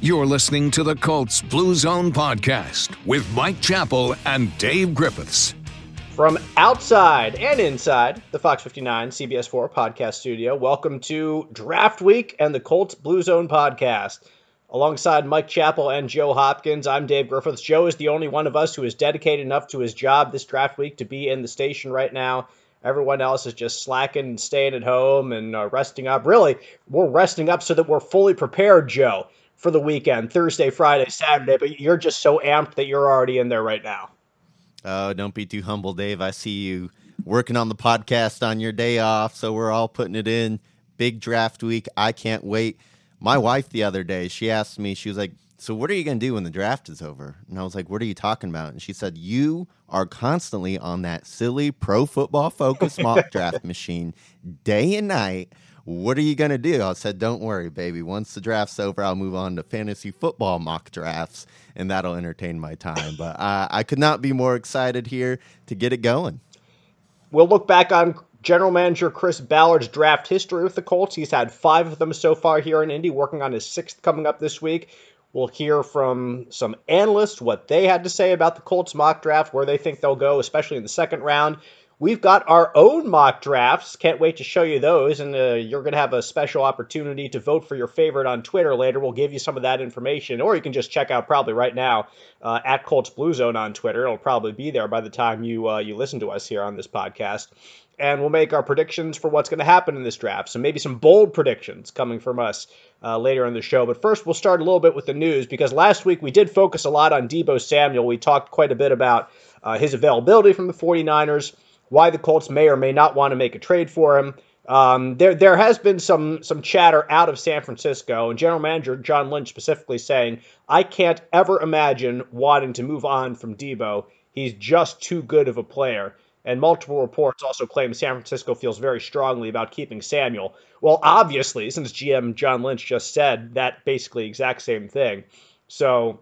You're listening to the Colts Blue Zone podcast with Mike Chappell and Dave Griffiths. From outside and inside the Fox 59 CBS 4 podcast studio, welcome to Draft Week and the Colts Blue Zone podcast. Alongside Mike Chappell and Joe Hopkins, I'm Dave Griffiths. Joe is the only one of us who is dedicated enough to his job this draft week to be in the station right now. Everyone else is just slacking and staying at home and uh, resting up. Really, we're resting up so that we're fully prepared, Joe for the weekend, Thursday, Friday, Saturday, but you're just so amped that you're already in there right now. Oh, don't be too humble, Dave. I see you working on the podcast on your day off, so we're all putting it in. Big draft week. I can't wait. My wife the other day, she asked me, she was like, So what are you going to do when the draft is over? And I was like, What are you talking about? And she said, You are constantly on that silly pro football focus mock draft machine day and night what are you going to do? I said, don't worry, baby. Once the draft's over, I'll move on to fantasy football mock drafts, and that'll entertain my time. But uh, I could not be more excited here to get it going. We'll look back on general manager Chris Ballard's draft history with the Colts. He's had five of them so far here in Indy, working on his sixth coming up this week. We'll hear from some analysts what they had to say about the Colts mock draft, where they think they'll go, especially in the second round. We've got our own mock drafts. Can't wait to show you those. And uh, you're going to have a special opportunity to vote for your favorite on Twitter later. We'll give you some of that information. Or you can just check out probably right now uh, at Colts Blue Zone on Twitter. It'll probably be there by the time you, uh, you listen to us here on this podcast. And we'll make our predictions for what's going to happen in this draft. So maybe some bold predictions coming from us uh, later in the show. But first, we'll start a little bit with the news because last week we did focus a lot on Deebo Samuel. We talked quite a bit about uh, his availability from the 49ers why the Colts may or may not want to make a trade for him. Um, there, there has been some some chatter out of San Francisco, and General Manager John Lynch specifically saying, "I can't ever imagine wanting to move on from Deebo. He's just too good of a player." And multiple reports also claim San Francisco feels very strongly about keeping Samuel. Well, obviously, since GM John Lynch just said that basically exact same thing. So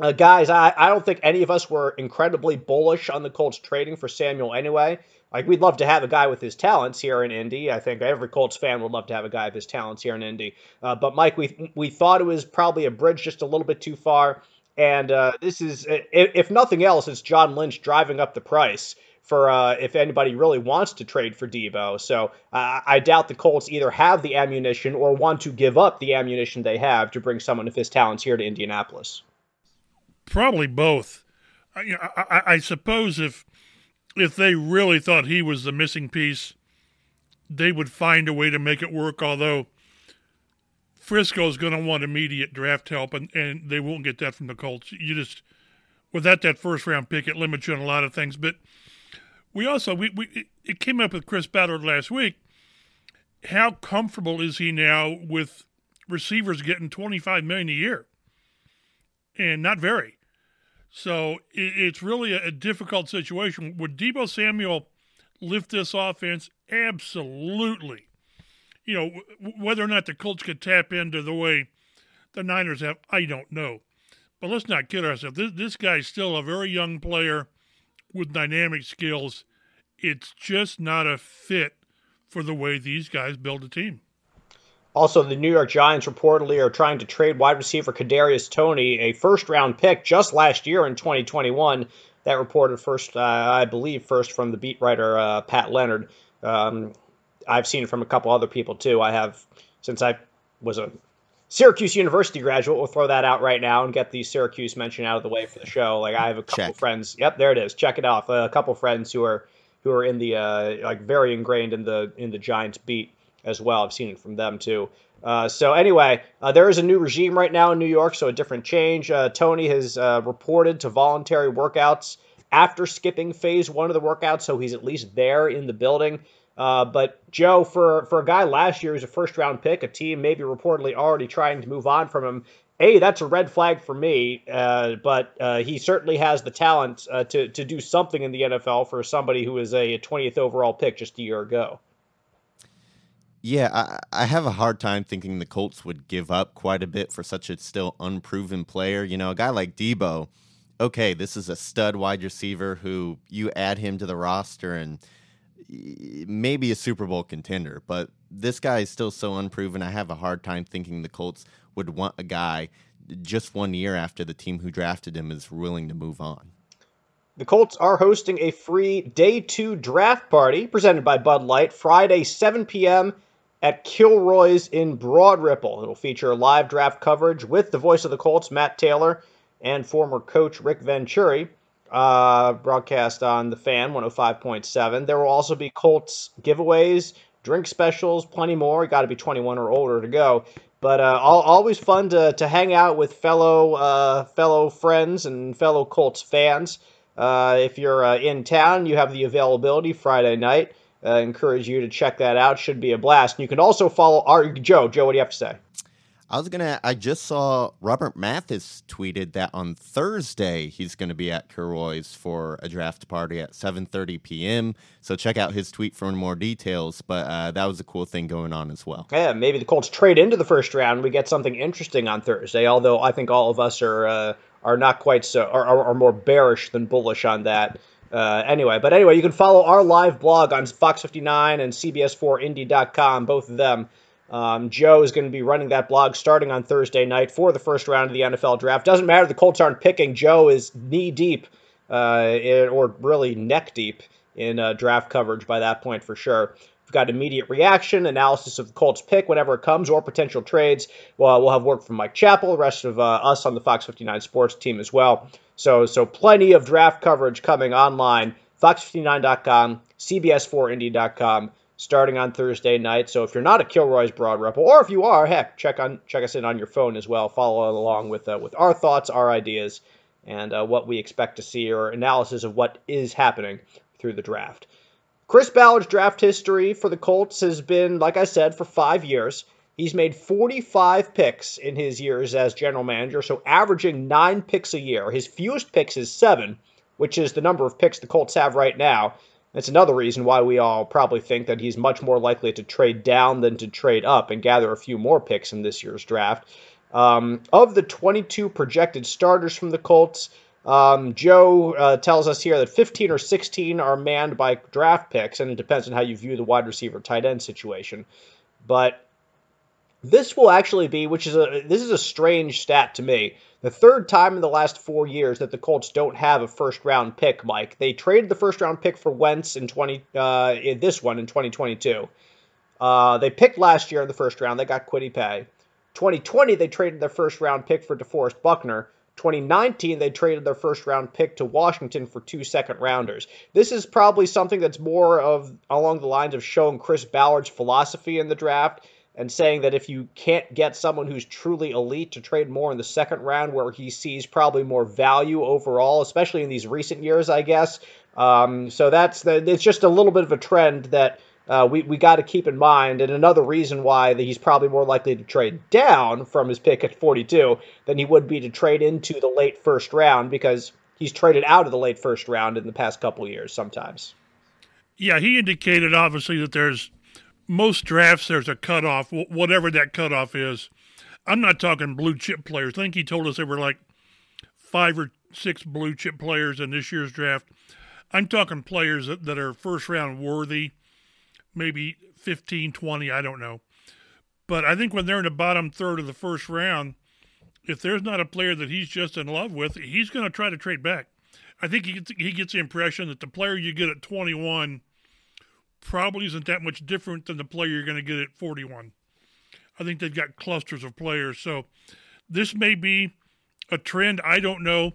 uh, guys, I, I don't think any of us were incredibly bullish on the Colts trading for Samuel anyway. Like, we'd love to have a guy with his talents here in Indy. I think every Colts fan would love to have a guy with his talents here in Indy. Uh, but, Mike, we, we thought it was probably a bridge just a little bit too far. And uh, this is, if nothing else, it's John Lynch driving up the price for uh, if anybody really wants to trade for Deebo. So uh, I doubt the Colts either have the ammunition or want to give up the ammunition they have to bring someone of his talents here to Indianapolis. Probably both. I, I, I suppose if if they really thought he was the missing piece, they would find a way to make it work. Although Frisco's going to want immediate draft help, and, and they won't get that from the Colts. You just without that first round pick, it limits you on a lot of things. But we also we, we it came up with Chris Ballard last week. How comfortable is he now with receivers getting twenty five million a year? And not very. So it's really a difficult situation. Would Deebo Samuel lift this offense? Absolutely. You know, whether or not the Colts could tap into the way the Niners have, I don't know. But let's not kid ourselves. This, this guy's still a very young player with dynamic skills. It's just not a fit for the way these guys build a team. Also, the New York Giants reportedly are trying to trade wide receiver Kadarius Toney, a first-round pick just last year in 2021. That reported first, uh, I believe, first from the beat writer uh, Pat Leonard. Um, I've seen it from a couple other people too. I have since I was a Syracuse University graduate. We'll throw that out right now and get the Syracuse mention out of the way for the show. Like I have a couple Check. friends. Yep, there it is. Check it off. Uh, a couple friends who are who are in the uh, like very ingrained in the in the Giants beat as well. I've seen it from them too. Uh, so anyway, uh, there is a new regime right now in New York, so a different change. Uh, Toney has uh, reported to voluntary workouts after skipping phase one of the workouts, so he's at least there in the building. Uh, but Joe, for for a guy last year who's a first round pick, a team maybe reportedly already trying to move on from him. A, that's a red flag for me, uh, but he certainly has the talent to to do something in the NFL for somebody who is a 20th overall pick just a year ago. Yeah, I, I, have a hard time thinking the Colts would give up quite a bit for such a still unproven player. You know, a guy like Deebo, okay, this is a stud wide receiver who you add him to the roster and eh, maybe a Super Bowl contender, but this guy is still so unproven. I have a hard time thinking the Colts would want a guy just one year after the team who drafted him is willing to move on. The Colts are hosting a free day two draft party presented by Bud Light Friday, 7 p.m. at Kilroy's in Broad Ripple. It'll feature live draft coverage with the voice of the Colts, Matt Taylor, and former coach Rick Venturi. Uh, broadcast on the fan 105.7. There will also be Colts giveaways, drink specials, plenty more. You got to be 21 or older to go. But uh, always fun to, to hang out with fellow uh, fellow friends and fellow Colts fans. Uh, if you're uh, in town, you have the availability Friday night. Uh, encourage you to check that out. Should be a blast. And you can also follow our Joe. Joe, what do you have to say? I was gonna. I just saw Robert Mathis tweeted that on Thursday he's gonna be at Kilroy's for a draft party at 7:30 p.m. So check out his tweet for more details. But uh, that was a cool thing going on as well. Yeah, maybe the Colts trade into the first round. We get something interesting on Thursday. Although I think all of us are uh, are not quite so are, are more bearish than bullish on that. Uh, anyway, but anyway, you can follow our live blog on Fox 59 and CBS4Indy.com, both of them. Um, Joe is going to be running that blog starting on Thursday night for the first round of the NFL draft. Doesn't matter, the Colts aren't picking. Joe is knee deep, uh, in, or really neck deep, in uh, draft coverage by that point for sure. We've got immediate reaction, analysis of the Colts pick whenever it comes, or potential trades. Well, we'll have work from Mike Chappell, the rest of uh, us on the Fox 59 Sports team as well. So, so plenty of draft coverage coming online. Fox59.com, CBS4Indy.com, starting on Thursday night. So if you're not a Kilroy's Broad Ripple, or if you are, heck, check on check us in on your phone as well. Follow along with uh, with our thoughts, our ideas, and uh, what we expect to see, or analysis of what is happening through the draft. Chris Ballard's draft history for the Colts has been, like I said, for five years. He's made 45 picks in his years as general manager, so averaging nine picks a year. His fewest picks is seven, which is the number of picks the Colts have right now. That's another reason why we all probably think that he's much more likely to trade down than to trade up and gather a few more picks in this year's draft. Um, of the 22 projected starters from the Colts, um, Joe uh, tells us here that 15 or 16 are manned by draft picks, and it depends on how you view the wide receiver tight end situation. But this will actually be, which is a this is a strange stat to me. The third time in the last four years that the Colts don't have a first round pick, Mike. They traded the first round pick for Wentz in twenty uh, in this one in 2022. Uh, they picked last year in the first round. They got Kwity Paye. 2020 they traded their first round pick for DeForest Buckner. 2019, they traded their first round pick to Washington for two second rounders. This is probably something that's more of along the lines of showing Chris Ballard's philosophy in the draft and saying that if you can't get someone who's truly elite to trade more in the second round where he sees probably more value overall, especially in these recent years, I guess. Um, so that's the, it's just a little bit of a trend that uh, we, we got to keep in mind. And another reason why that he's probably more likely to trade down from his pick at 42 than he would be to trade into the late first round because he's traded out of the late first round in the past couple years sometimes. Yeah, he indicated obviously that there's most drafts there's a cutoff, whatever that cutoff is. I'm not talking blue chip players. I think he told us there were like five or six blue chip players in this year's draft. I'm talking players that, that are first round worthy maybe 15, 20, I don't know. But I think when they're in the bottom third of the first round, if there's not a player that he's just in love with, he's going to try to trade back. I think he gets, he gets the impression that the player you get at 21 probably isn't that much different than the player you're going to get at 41. I think they've got clusters of players. So this may be a trend. I don't know.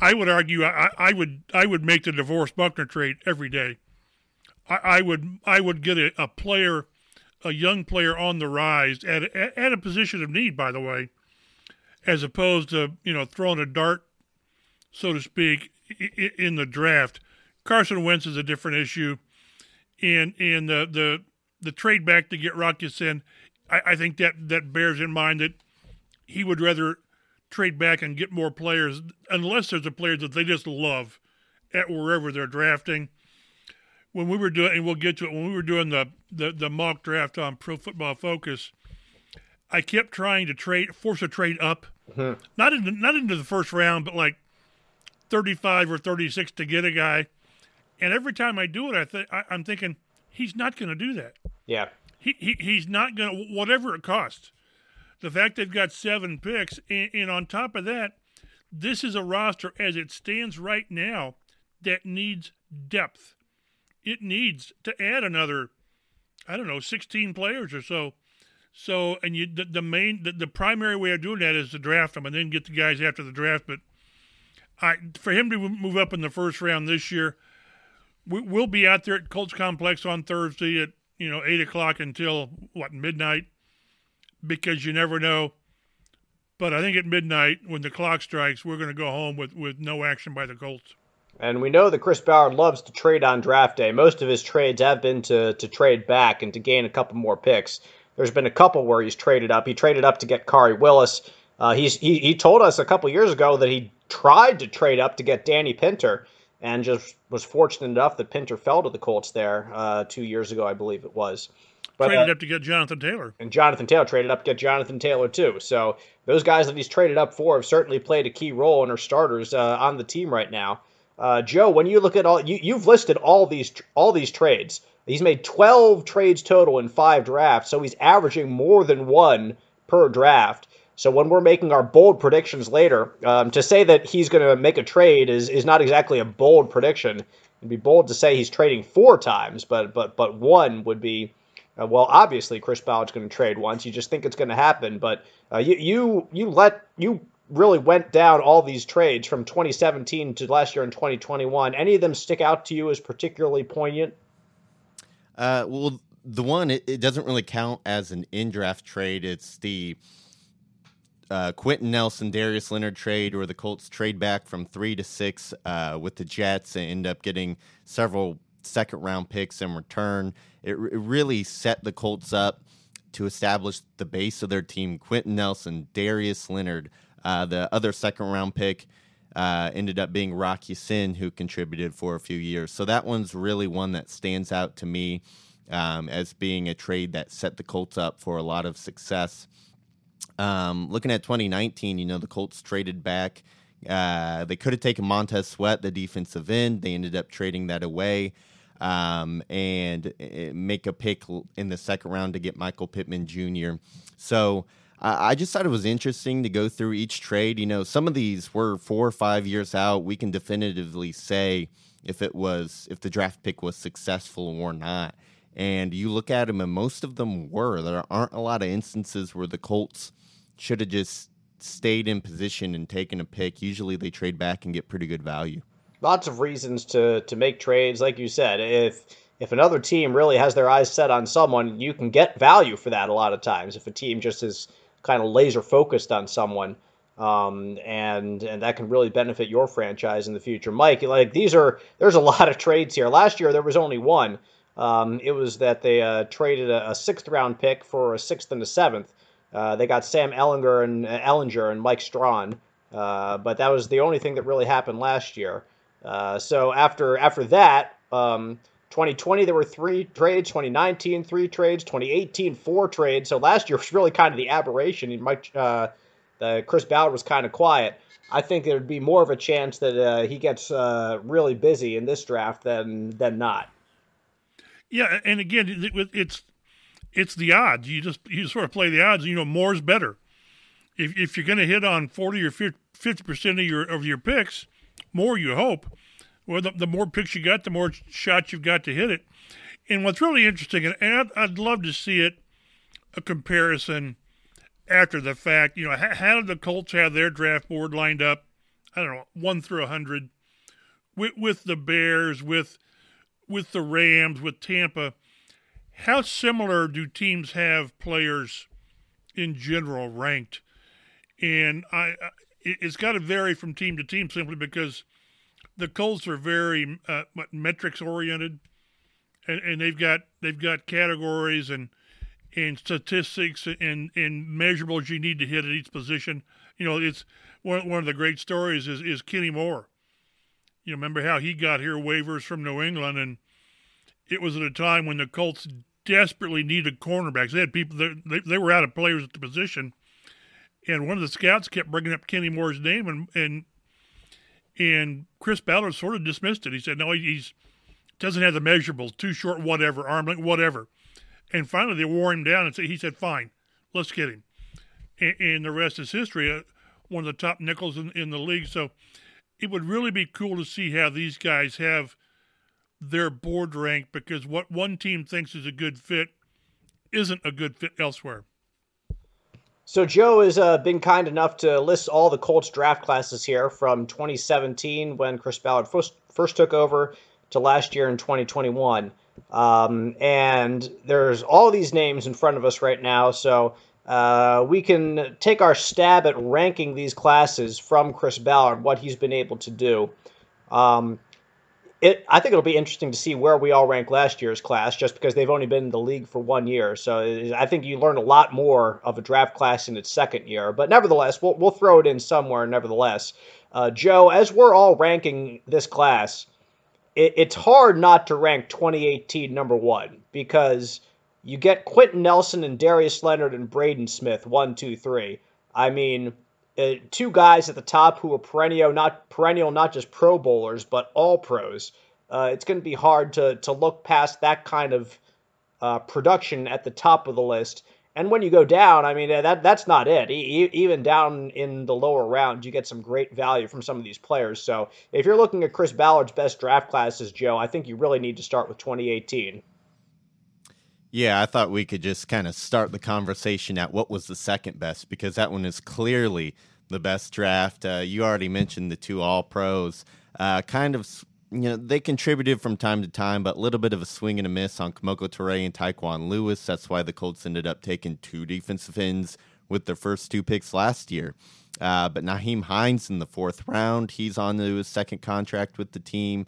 I would argue I, I would I would make the DeForest Buckner trade every day. I, I would I would get a, a, player, a young player on the rise at, at, at a position of need, by the way, as opposed to you know throwing a dart, so to speak, in the draft. Carson Wentz is a different issue, and and the the the trade back to get Rock Ya-Sin, I, I think that that bears in mind that he would rather trade back and get more players unless there's a player that they just love at wherever they're drafting when we were doing, and we'll get to it, when we were doing the, the, the mock draft on Pro Football Focus, I kept trying to trade, force a trade up, mm-hmm. not into not into the first round, but like thirty five or thirty six to get a guy. And every time I do it, I think I'm thinking he's not going to do that. Yeah, he, he he's not going to whatever it costs. the fact they've got seven picks, and, and on top of that, this is a roster as it stands right now that needs depth. It needs to add another, I don't know, 16 players or so. So, and you the, the main the, the primary way of doing that is to draft them and then get the guys after the draft. But I for him to move up in the first round this year, we, we'll be out there at Colts Complex on Thursday at you know eight o'clock until what midnight, because you never know. But I think at midnight when the clock strikes, we're going to go home with with no action by the Colts. And we know that Chris Ballard loves to trade on draft day. Most of his trades have been to to trade back and to gain a couple more picks. There's been a couple where he's traded up. He traded up to get Khari Willis. Uh, he's he, he told us a couple years ago that he tried to trade up to get Danny Pinter and just was fortunate enough that Pinter fell to the Colts there uh, two years ago, I believe it was. But, traded uh, up to get Jonathan Taylor. And Jonathan Taylor traded up to get Jonathan Taylor too. So those guys that he's traded up for have certainly played a key role and are starters uh, on the team right now. Uh, Joe, when you look at all, you, you've listed all these all these trades. He's made 12 trades total in five drafts, so he's averaging more than one per draft. So when we're making our bold predictions later, um, to say that he's going to make a trade is is not exactly a bold prediction. It'd be bold to say he's trading four times, but but but one would be uh, well. Obviously, Chris Ballard's going to trade once. You just think it's going to happen, but uh, you you you let you really went down all these trades from 2017 to last year in 2021. Any of them stick out to you as particularly poignant? Uh, well, the one it, it, doesn't really count as an in draft trade. It's the uh, Quenton Nelson, Darius Leonard trade, where the Colts trade back from three to six uh, with the Jets and end up getting several second round picks in return. It, it really set the Colts up to establish the base of their team. Quenton Nelson, Darius Leonard, uh, the other second round pick. Uh, ended up being Rock Ya-Sin, who contributed for a few years. So that one's really one that stands out to me um, as being a trade that set the Colts up for a lot of success. Um, looking at 2019, you know, the Colts traded back. Uh, they could have taken Montez Sweat, the defensive end. They ended up trading that away um, and uh, make a pick in the second round to get Michael Pittman Jr. So I just thought it was interesting to go through each trade. You know, some of these were four or five years out. We can definitively say if it was if the draft pick was successful or not. And you look at them, and most of them were. There aren't a lot of instances where the Colts should have just stayed in position and taken a pick. Usually, they trade back and get pretty good value. Lots of reasons to to make trades, like you said. If if another team really has their eyes set on someone, you can get value for that a lot of times. If a team just is kind of laser focused on someone. Um, and and that can really benefit your franchise in the future. Mike, like these are there's a lot of trades here. Last year there was only one. Um, it was that they uh, traded a, a, sixth round pick for a sixth and a seventh. Uh, they got Sam Ehlinger and uh, Ehlinger and Mike Strachan, uh, but that was the only thing that really happened last year. Uh, so after after that, um, 2020 there were three trades 2019 three trades 2018 four trades. So last year was really kind of the aberration. Mike uh, the chris ballard was kind of quiet. I think there would be more of a chance that uh, he gets uh, really busy in this draft than than not. Yeah and again it's it's the odds. You just you sort of play the odds. You know more is better. If, if you're going to hit on 40 or 50 percent of your of your picks more you hope well, the, the more picks you got, the more shots you've got to hit it. And what's really interesting, and I'd, I'd love to see it, a comparison after the fact. You know, how, how did the Colts have their draft board lined up? I don't know, one through a hundred, with with the Bears, with with the Rams, with Tampa. How similar do teams have players in general ranked? And I, it's got to vary from team to team simply because the Colts are very uh, metrics oriented, and, and they've got they've got categories and and statistics and and measurables you need to hit at each position. You know, it's one one of the great stories is is Kenny Moore. You remember how he got here waivers from New England, and it was at a time when the Colts desperately needed cornerbacks. They had people they, they were out of players at the position, and one of the scouts kept bringing up Kenny Moore's name, and and and Chris Ballard sort of dismissed it. He said, no, he's doesn't have the measurables, too short, whatever, arm length, whatever. And finally, they wore him down and he said, fine, let's get him. and, and the rest is history. Uh, one of the top nickels in, in the league. So it would really be cool to see how these guys have their board rank because what one team thinks is a good fit isn't a good fit elsewhere. So Joe has uh, been kind enough to list all the Colts draft classes here from 2017 when Chris Ballard first first took over to last year in 2021. Um, and there's all these names in front of us right now, so uh, we can take our stab at ranking these classes from Chris Ballard, what he's been able to do. Um, it, I think it'll be interesting to see where we all rank last year's class, just because they've only been in the league for one year. So I think you learn a lot more of a draft class in its second year. But nevertheless, we'll, we'll throw it in somewhere. Nevertheless, uh, Joe, as we're all ranking this class, it, it's hard not to rank 2018 number one because you get Quenton Nelson and Darius Leonard and Braden Smith, one, two, three. I mean, uh, two guys at the top who are perennial, not perennial, not just Pro Bowlers, but all pros. Uh, it's going to be hard to to look past that kind of uh, production at the top of the list. And when you go down, I mean that that's not it. E- even down in the lower rounds, you get some great value from some of these players. So if you're looking at Chris Ballard's best draft classes, Joe, I think you really need to start with 2018. Yeah, I thought we could just kind of start the conversation at what was the second best because that one is clearly the best draft. Uh, you already mentioned the two All Pros. Uh, kind of, you know, they contributed from time to time, but a little bit of a swing and a miss on Kemoko Turay and Tyquan Lewis. That's why the Colts ended up taking two defensive ends with their first two picks last year. Uh, but Nyheim Hines in the fourth round, he's on to his second contract with the team.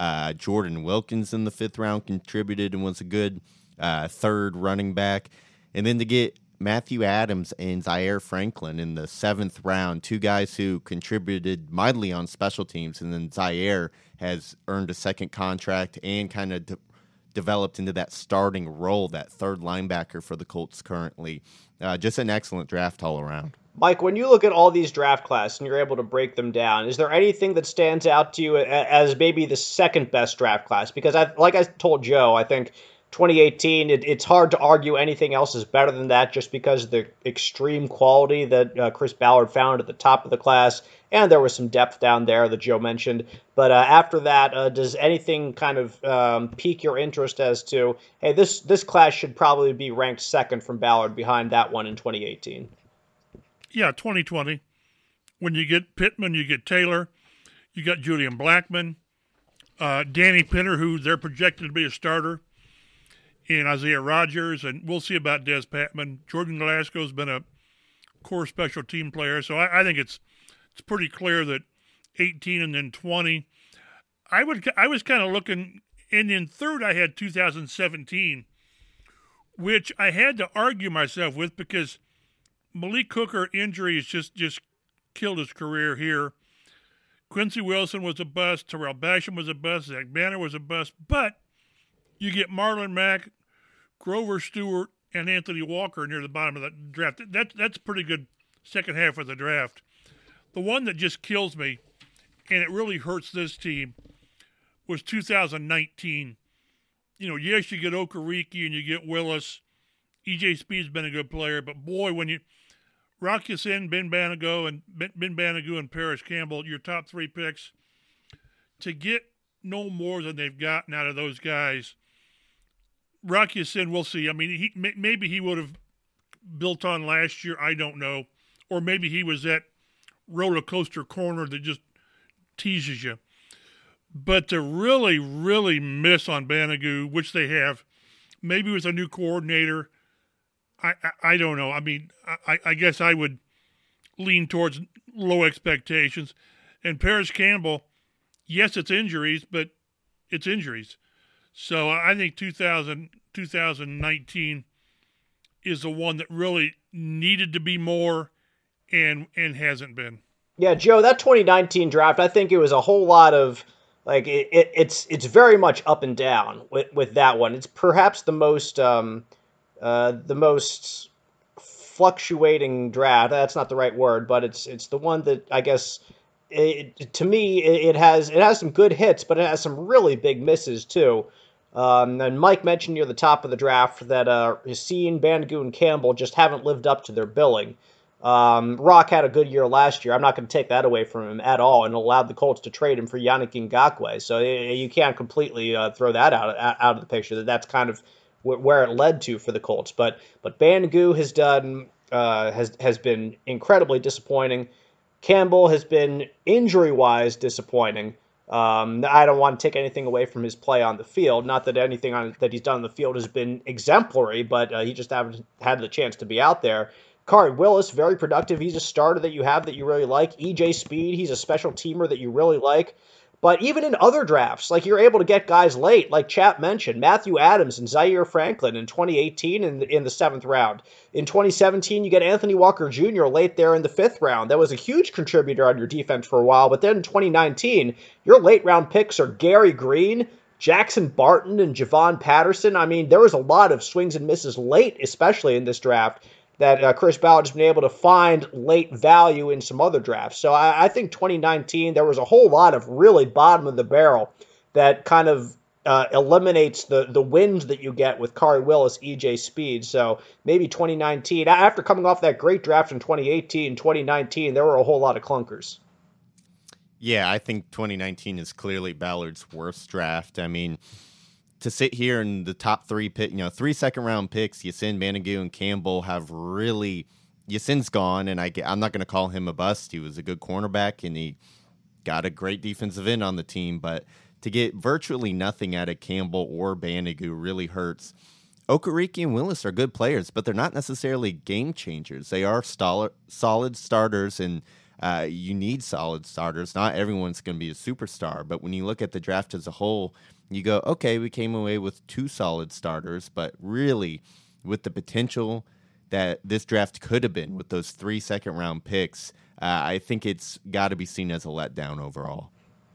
Uh, Jordan Wilkins in the fifth round contributed and was a good uh, third running back. And then to get Matthew Adams and Zaire Franklin in the seventh round, two guys who contributed mightily on special teams. And then Zaire has earned a second contract and kind of de- developed into that starting role, that third linebacker for the Colts currently. Uh, just an excellent draft all around. Mike, when you look at all these draft classes and you're able to break them down, is there anything that stands out to you as maybe the second best draft class? Because I, like I told Joe, I think 2018, it, it's hard to argue anything else is better than that just because of the extreme quality that uh, Chris Ballard found at the top of the class. And there was some depth down there that Joe mentioned. But uh, after that, uh, does anything kind of um, pique your interest as to, hey, this, this class should probably be ranked second from Ballard behind that one in 2018? Yeah, 2020. When you get Pittman, you get Taylor, you got Julian Blackmon, uh, Danny Pinter, who they're projected to be a starter and Isaiah Rodgers, and we'll see about Des Patman. Jordan Glasgow's been a core special team player, so I, I, think it's it's pretty clear that 18 and then 20. I would I was kind of looking, and in third I had 2017, which I had to argue myself with because Malik Hooker injury has just just killed his career here. Quincy Wilson was a bust. Tarell Basham was a bust. Zach Banner was a bust. But you get Marlon Mack, Grover Stewart, and Anthony Walker near the bottom of the draft. That, that's a pretty good second half of the draft. The one that just kills me, and it really hurts this team, was 2019. You know, yes, you get Okereke and you get Willis. EJ Speed's been a good player, but boy, when you Rock Ya-Sin, Ben Banogu, and Ben, Banogu and Parris Campbell, your top three picks, to get no more than they've gotten out of those guys – Rock Ya-Sin, we'll see. I mean, he maybe he would have built on last year. I don't know, or maybe he was that roller coaster corner that just teases you. But to really, really miss on Banogu, which they have, maybe with a new coordinator, I, I, I don't know. I mean, I, I guess I would lean towards low expectations. And Parris Campbell, yes, it's injuries, but it's injuries. So I think 2000, 2019 is the one that really needed to be more and and hasn't been. Yeah, Joe, that 2019 draft, I think it was a whole lot of like it, it, it's it's very much up and down with, with that one. It's perhaps the most um, uh, the most fluctuating draft. That's not the right word, but it's it's the one that I guess it, to me it, it has it has some good hits, but it has some really big misses too. Um, and Mike mentioned near the top of the draft that uh, Banogu, and Campbell just haven't lived up to their billing. Um, Rock had a good year last year. I'm not going to take that away from him at all, and allowed the Colts to trade him for Yannick Ngakoue. So you can't completely uh, throw that out out of the picture. That that's kind of where it led to for the Colts. But but Banogu has done uh, has has been incredibly disappointing. Campbell has been injury wise disappointing. Um, I don't want to take anything away from his play on the field. Not that anything on, that he's done on the field has been exemplary, but uh, he just haven't had the chance to be out there. Khari Willis, very productive. He's a starter that you have that you really like. EJ Speed, he's a special teamer that you really like. But even in other drafts, like you're able to get guys late, like Chap mentioned, Matthew Adams and Zaire Franklin in 2018 in the, in the seventh round. In 2017, you get Anthony Walker Jr. late there in the fifth round. That was a huge contributor on your defense for a while. But then in 2019, your late round picks are Gerri Green, Jackson Barton, and Javon Patterson. I mean, there was a lot of swings and misses late, especially in this draft that uh, Chris Ballard has been able to find late value in some other drafts. So I, I, think 2019 there was a whole lot of really bottom of the barrel that kind of uh, eliminates the the wins that you get with Khari Willis, EJ Speed. So maybe 2019 after coming off that great draft in 2018, 2019 there were a whole lot of clunkers. Yeah, I think 2019 is clearly Ballard's worst draft. I mean, to sit here in the top three pick, you know, three second round picks, Ya-Sin, Banogu, and Campbell have really. Ya-Sin's gone, and I, I'm not going to call him a bust. He was a good cornerback, and he got a great defensive end on the team. But to get virtually nothing out of Campbell or Banogu really hurts. Okereke and Willis are good players, but they're not necessarily game changers. They are solid starters, and uh, you need solid starters. Not everyone's going to be a superstar, but when you look at the draft as a whole, you go, okay, we came away with two solid starters, but really with the potential that this draft could have been with those three second round picks, uh, I think it's got to be seen as a letdown overall.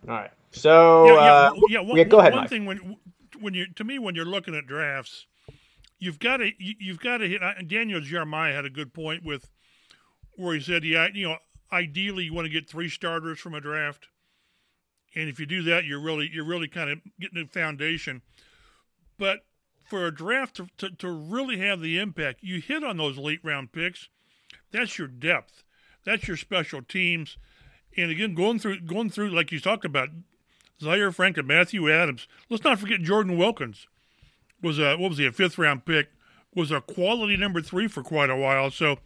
All right. So yeah, yeah, uh, yeah, one, yeah go ahead. One Mike. thing when when you to me when you're looking at drafts, you've got to you, have got to hit. Daniel Jeremiah had a good point with where he said, yeah, you know, ideally you want to get three starters from a draft and if you do that, you're really you're really kind of getting a foundation. But for a draft to, to, to really have the impact, you hit on those late round picks. That's your depth. That's your special teams. And again, going through going through like you talked about, Zaire Frank and Matthew Adams. Let's not forget Jordan Wilkins was a what was he a fifth round pick was a quality number three for quite a while. So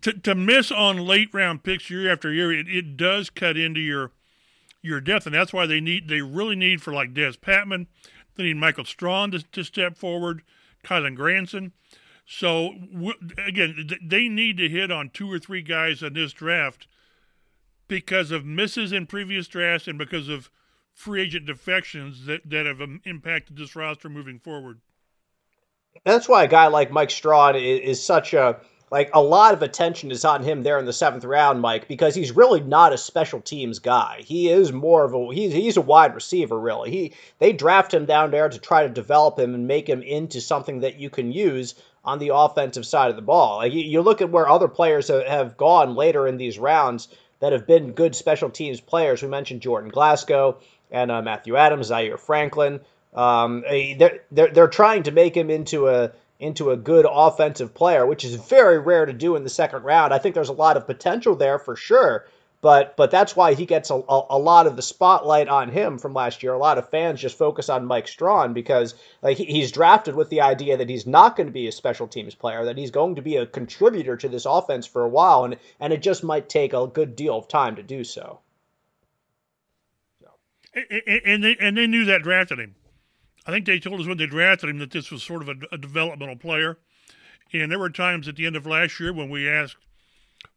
to, to, miss on late round picks year after year, it, it does cut into your your depth, and that's why they need they really need for like Des Patmon. They need Michael Strachan to, to step forward, Kylen Granson. So w- again, th- they need to hit on two or three guys in this draft because of misses in previous drafts and because of free agent defections that, that have um, impacted this roster moving forward. That's why a guy like Mike Strachan is, is such a like a lot of attention is on him there in the seventh round, Mike, because he's really not a special teams guy. He is more of a he's he's a wide receiver, really. He they draft him down there to try to develop him and make him into something that you can use on the offensive side of the ball. Like you, you look at where other players have, gone later in these rounds that have been good special teams players. We mentioned Jordan Glasgow and uh, Matthew Adams, Zaire Franklin. Um, they're, they're they're trying to make him into a into a good offensive player, which is very rare to do in the second round. I think there's a lot of potential there for sure, but but that's why he gets a, a, a, lot of the spotlight on him from last year. A lot of fans just focus on Mike Strachan because like he, he's drafted with the idea that he's not going to be a special teams player, that he's going to be a contributor to this offense for a while, and and it just might take a good deal of time to do so. And, and they and they knew that drafted him. I think they told us when they drafted him that this was sort of a, a developmental player. And there were times at the end of last year when we asked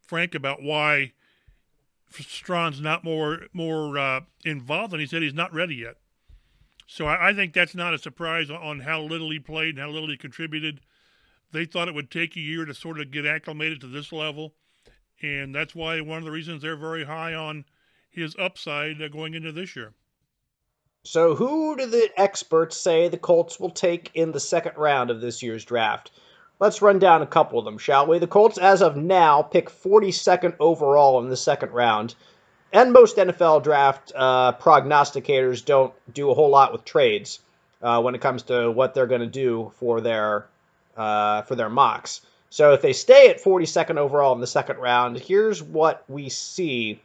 Frank about why Strachan's not more more uh, involved, and he said he's not ready yet. So I, I, think that's not a surprise on how little he played and how little he contributed. They thought it would take a year to sort of get acclimated to this level, and that's why one of the reasons they're very high on his upside uh, going into this year. So, who do the experts say the Colts will take in the second round of this year's draft? Let's run down a couple of them, shall we? The Colts, as of now, pick 42nd overall in the second round. And most NFL draft uh, prognosticators don't do a whole lot with trades uh, when it comes to what they're going to do for their uh, for their mocks. So if they stay at 42nd overall in the second round, here's what we see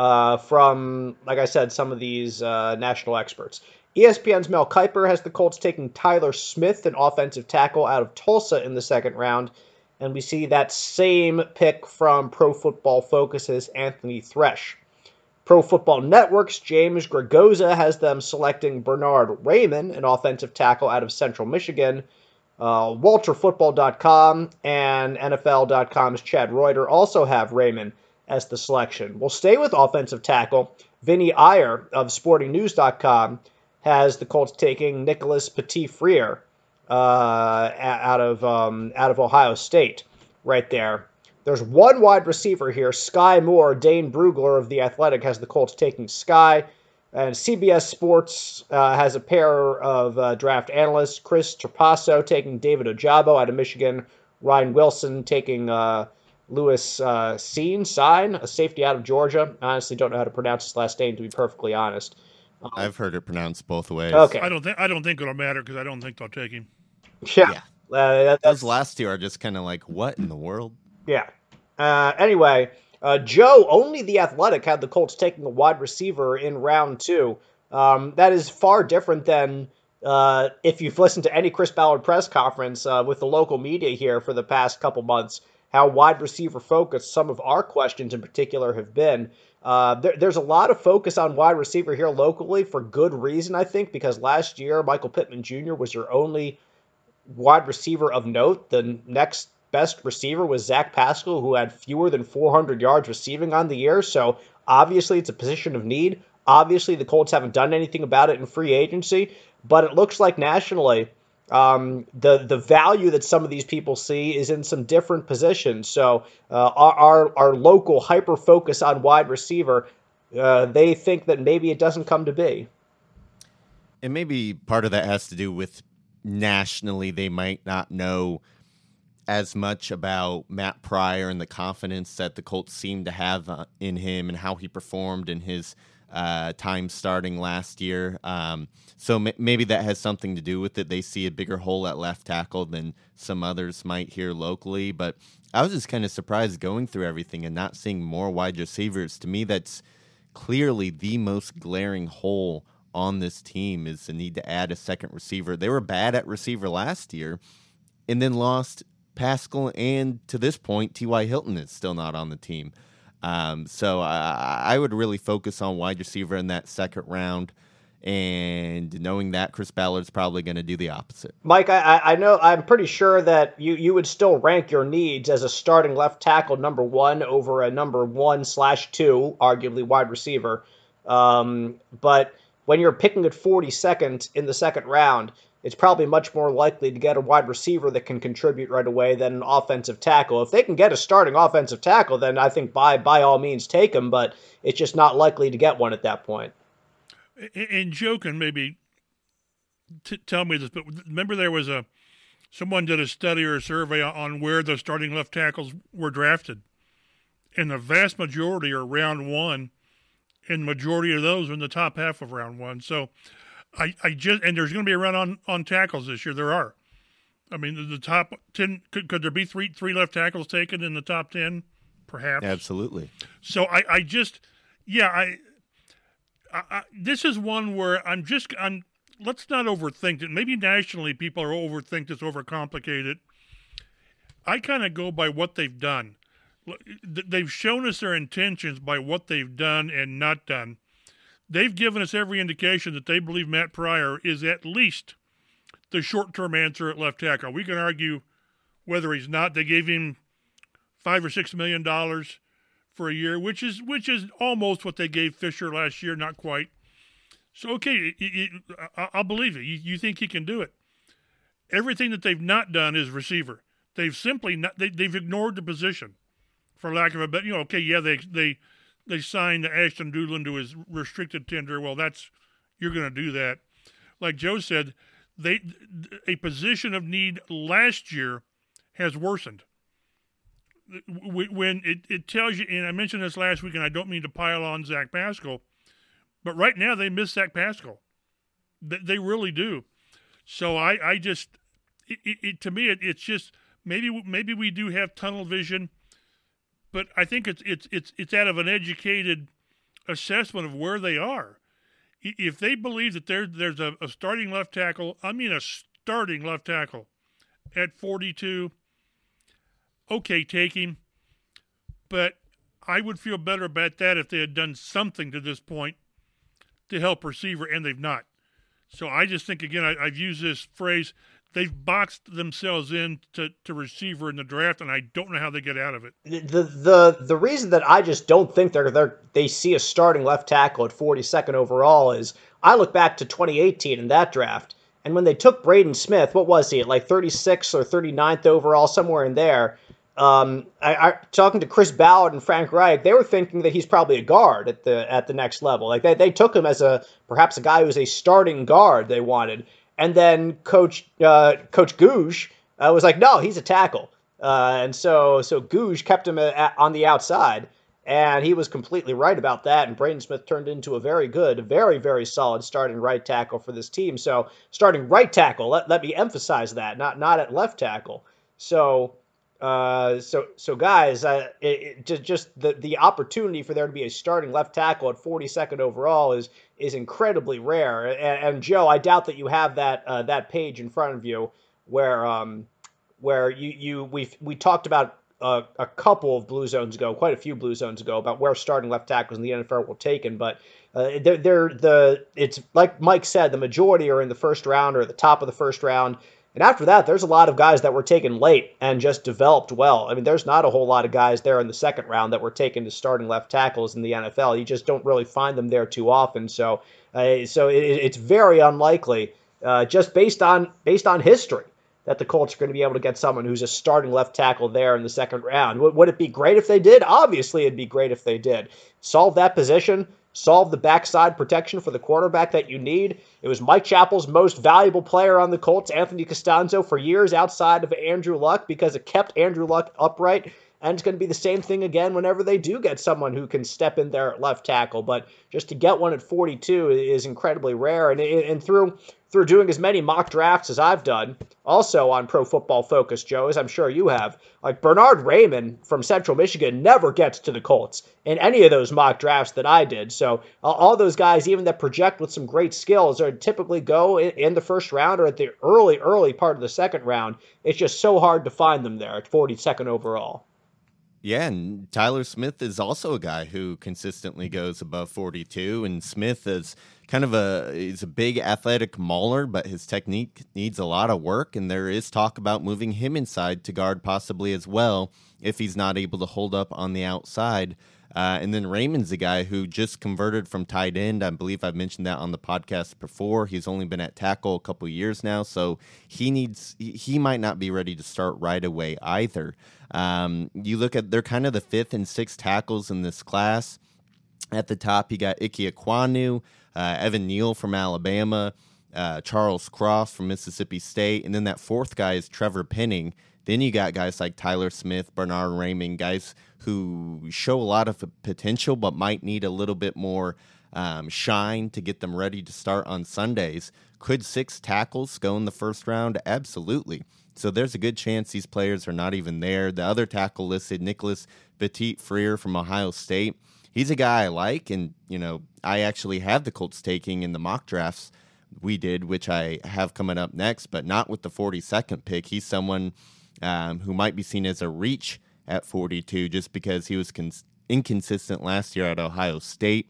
uh, from, like I said, some of these uh, national experts. ESPN's Mel Kiper has the Colts taking Tyler Smith, an offensive tackle out of Tulsa, in the second round. And we see that same pick from Pro Football Focus's Anthony Treash. Pro Football Network's James Fragoza has them selecting Bernard Raimann, an offensive tackle out of Central Michigan. Uh, WalterFootball.com and NFL.com's Chad Reuter also have Raimann as the selection. We'll stay with offensive tackle. Vinny Iyer of SportingNews.com has the Colts taking Nicholas Petit-Frere uh, out of um, out of Ohio State, right there. There's one wide receiver here, Sky Moore. Dane Brugler of the Athletic has the Colts taking Sky. And CBS Sports uh, has a pair of uh, draft analysts, Chris Trapasso taking David Ojabo out of Michigan, Ryan Wilson taking uh, Lewis uh, Cine, Sign, a safety out of Georgia. I honestly don't know how to pronounce his last name, to be perfectly honest. Um, I've heard it pronounced both ways. Okay. I don't think I don't think it'll matter because I don't think they'll take him. Yeah. yeah. Uh, that, Those last two are just kind of like, what in the world? Yeah. Uh, anyway, uh, Joe, only the Athletic had the Colts taking a wide receiver in round two. Um, that is far different than uh, if you've listened to any Chris Ballard press conference uh, with the local media here for the past couple months, how wide receiver focused some of our questions in particular have been. Uh, there, there's a lot of focus on wide receiver here locally for good reason, I think, because last year Michael Pittman Jr. was your only wide receiver of note. The next best receiver was Zach Pascal, who had fewer than 400 yards receiving on the year. So obviously, it's a position of need. Obviously, the Colts haven't done anything about it in free agency, but it looks like nationally um, the the value that some of these people see is in some different positions. So uh, our, our, local hyper focus on wide receiver, uh, they think that maybe it doesn't come to be. And maybe part of that has to do with nationally they might not know as much about Matt Pryor and the confidence that the Colts seem to have uh, in him and how he performed in his uh, time starting last year. Um, so m- maybe that has something to do with it. They see a bigger hole at left tackle than some others might here locally. But I was just kind of surprised going through everything and not seeing more wide receivers. To me, that's clearly the most glaring hole on this team is the need to add a second receiver. They were bad at receiver last year and then lost Pascal and to this point, T.Y. Hilton is still not on the team. Um, so I, I would really focus on wide receiver in that second round and knowing that Chris Ballard's probably going to do the opposite. Mike, I, I know I'm pretty sure that you, you would still rank your needs as a starting left tackle number one over a number one slash two, arguably wide receiver. Um, but when you're picking at 42nd in the second round, it's probably much more likely to get a wide receiver that can contribute right away than an offensive tackle. If they can get a starting offensive tackle, then I think by by all means take him, but it's just not likely to get one at that point. And can maybe t- tell me this, but remember there was a someone did a study or a survey on where the starting left tackles were drafted, and the vast majority are round one, and majority of those are in the top half of round one. So I, I just and there's going to be a run on on tackles this year. There are. I mean, the, the top ten could, could there be three three left tackles taken in the top ten? Perhaps. Absolutely. So I, I just yeah I, I, I this is one where I'm just I'm let's not overthink it. Maybe nationally people are overthink this, overcomplicate it. I kind of go by what they've done. They've shown us their intentions by what they've done and not done they've given us every indication that they believe Matt Pryor is at least the short term answer at left tackle. We can argue whether he's not. They gave him five or six million dollars for a year, which is which is almost what they gave Fisher last year, not quite. So okay, it, it, I'll believe it. You, you, think he can do it? Everything that they've not done is receiver. They've simply not. They, they've ignored the position, for lack of a better. You know, okay, yeah, they they they signed Ashton Dulin to his restricted tender. Well, that's you're going to do that. Like Joe said, they a position of need last year has worsened. When it, it tells you, and I mentioned this last week, and I don't mean to pile on Zach Pascal, but right now they miss Zach Pascal. They, they really do. So I, I just, it, it, to me, it, it's just maybe maybe we do have tunnel vision, but I think it's it's it's it's out of an educated assessment of where they are. If they believe that there there's a, a starting left tackle, I mean a starting left tackle at 42, okay, take him. But I would feel better about that if they had done something to this point to help receiver, and they've not. So I just think again, I, have used this phrase. They've boxed themselves in to, to receiver in the draft, and I don't know how they get out of it. The the the reason that I just don't think they're they they see a starting left tackle at 42nd overall is I look back to 2018 in that draft, and when they took Braden Smith, what was he at like 36th or 39th overall, somewhere in there? Um, I, I, talking to Chris Ballard and Frank Reich, they were thinking that he's probably a guard at the at the next level. Like they, they took him as a perhaps a guy who's a starting guard they wanted, and then Coach uh, Coach Gogue uh, was like, no, he's a tackle, uh, and so so Gogue kept him at, on the outside, and he was completely right about that. And Braden Smith turned into a very good, very very solid starting right tackle for this team. So starting right tackle, let, let me emphasize that, not not at left tackle. So uh, so, so guys, uh, it, it, just just the the opportunity for there to be a starting left tackle at 42nd overall is is incredibly rare. And, and Joe, I doubt that you have that uh, that page in front of you where um where you you we we talked about uh, a couple of blue zones ago, quite a few blue zones ago, about where starting left tackles in the NFL were taken. But uh, they're, they're the it's like Mike said, the majority are in the first round or the top of the first round. And after that, there's a lot of guys that were taken late and just developed well. I mean, there's not a whole lot of guys there in the second round that were taken to starting left tackles in the NFL. You just don't really find them there too often. So, uh, so it, it's very unlikely, uh, just based on based on history, that the Colts are going to be able to get someone who's a starting left tackle there in the second round. Would, would it be great if they did? Obviously, it'd be great if they did. Solve that position solve the backside protection for the quarterback that you need. It was Mike Chappell's most valuable player on the Colts, Anthony Castonzo, for years outside of Andrew Luck because it kept Andrew Luck upright. And it's going to be the same thing again whenever they do get someone who can step in there at left tackle. But just to get one at 42 is incredibly rare. And, and through through doing as many mock drafts as I've done, also on Pro Football Focus, Joe, as I'm sure you have, like Bernard Raimann from Central Michigan never gets to the Colts in any of those mock drafts that I did. So uh, all those guys, even that project with some great skills, are typically go in, the first round or at the early, early part of the second round. It's just so hard to find them there at 42nd overall. Yeah, and Tyler Smith is also a guy who consistently goes above 42, and Smith is kind of a he's a big athletic mauler, but his technique needs a lot of work, and there is talk about moving him inside to guard possibly as well if he's not able to hold up on the outside. Uh, and then Raimann's a guy who just converted from tight end. I believe I've mentioned that on the podcast before. He's only been at tackle a couple years now, so he needs he might not be ready to start right away either. Um, you look at they're kind of the fifth and sixth tackles in this class. At the top, you got Ike Ekwonu, uh, Evan Neal from Alabama, uh, Charles Cross from Mississippi State, and then that fourth guy is Trevor Penning. Then you got guys like Tyler Smith, Bernard Raimann, guys who show a lot of potential but might need a little bit more um, shine to get them ready to start on Sundays. Could six tackles go in the first round? Absolutely. So there's a good chance these players are not even there. The other tackle listed, Nicholas Petit-Frere from Ohio State he's a guy I like, and you know I actually have the Colts taking in the mock drafts we did, which I have coming up next, but not with the 42nd pick. He's someone um, who might be seen as a reach at 42 just because he was cons- inconsistent last year at Ohio State.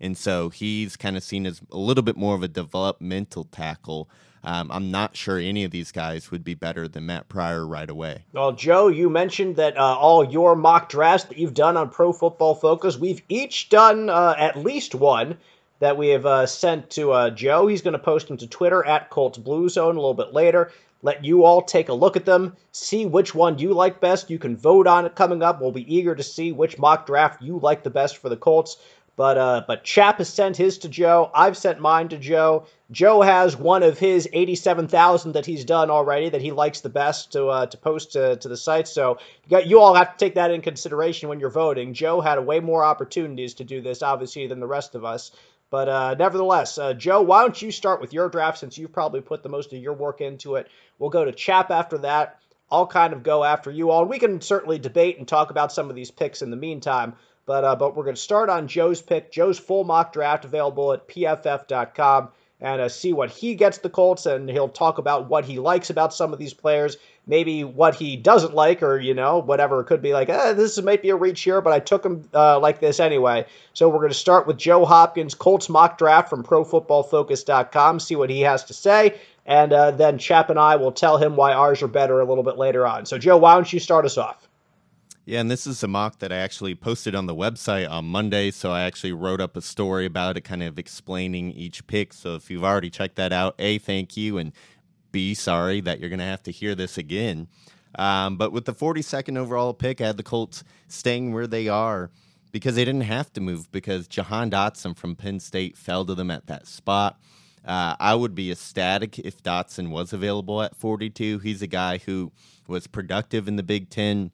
And so he's kind of seen as a little bit more of a developmental tackle um, I'm not sure any of these guys would be better than Matt Pryor right away. Well, Joe, you mentioned that uh, all your mock drafts that you've done on Pro Football Focus, we've each done uh, at least one that we have uh, sent to uh, Joe. He's going to post them to Twitter at Colts Blue Zone a little bit later. Let you all take a look at them, see which one you like best. You can vote on it coming up. We'll be eager to see which mock draft you like the best for the Colts. But uh, but Chap has sent his to Joe. I've sent mine to Joe. Joe has one of his eighty-seven thousand that he's done already that he likes the best to uh, to post to, to the site. So you got you all have to take that in consideration when you're voting. Joe had way more opportunities to do this, obviously, than the rest of us. But uh, nevertheless, uh, Joe, why don't you start with your draft since you've probably put the most of your work into it? We'll go to Chap after that. I'll kind of go after you all. We can certainly debate and talk about some of these picks in the meantime. But uh, but we're going to start on Joe's pick. Joe's full mock draft available at pff.com and uh, see what he gets the Colts, and he'll talk about what he likes about some of these players, maybe what he doesn't like, or you know whatever it could be like. Eh, this might be a reach here, but I took him uh, like this anyway. So we're going to start with Joe Hopkins, Colts mock draft from ProFootballFocus.com. See what he has to say, and uh, then Chap and I will tell him why ours are better a little bit later on. So Joe, why don't you start us off? Yeah, and this is a mock that I actually posted on the website on Monday. So I actually wrote up a story about it, kind of explaining each pick. So if you've already checked that out, A, thank you, and B, sorry that you're going to have to hear this again. Um, but with the 42nd overall pick, I had the Colts staying where they are because they didn't have to move because Jahan Dotson from Penn State fell to them at that spot. Uh, I would be ecstatic if Dotson was available at 42. He's a guy who was productive in the Big Ten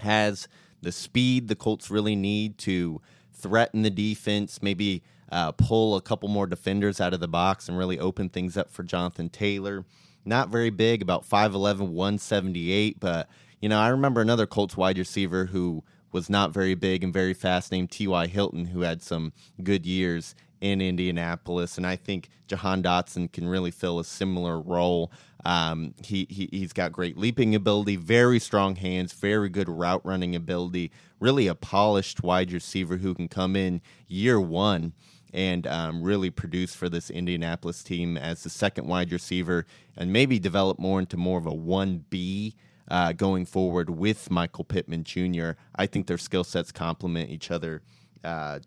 has the speed the Colts really need to threaten the defense, maybe uh, pull a couple more defenders out of the box and really open things up for Jonathan Taylor. Not very big, about 5'11, 178, but you know, I remember another Colts wide receiver who was not very big and very fast named T.Y. Hilton, who had some good years in Indianapolis. And I think Jahan Dotson can really fill a similar role. Um, he, he, he's got great leaping ability, very strong hands, very good route running ability, really a polished wide receiver who can come in year one and um, really produce for this Indianapolis team as the second wide receiver and maybe develop more into more of a 1B. Uh, going forward with Michael Pittman Jr., I think their skill sets complement each other uh,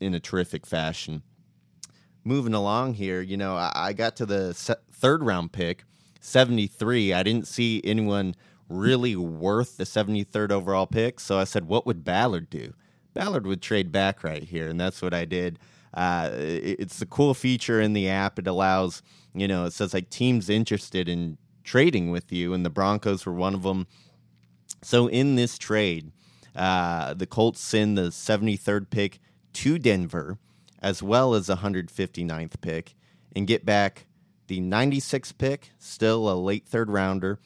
in a terrific fashion moving along here, you know, I, I got to the se- third round pick, 73. I didn't see anyone really worth the 73rd overall pick. So I said, what would Ballard do? Ballard would trade back right here. And that's what I did. Uh, it's a cool feature in the app. It allows, you know, it says like teams interested in trading with you, and the Broncos were one of them. So in this trade, uh, the Colts send the 73rd pick to Denver as well as a 159th pick and get back the 96th pick, still a late third rounder,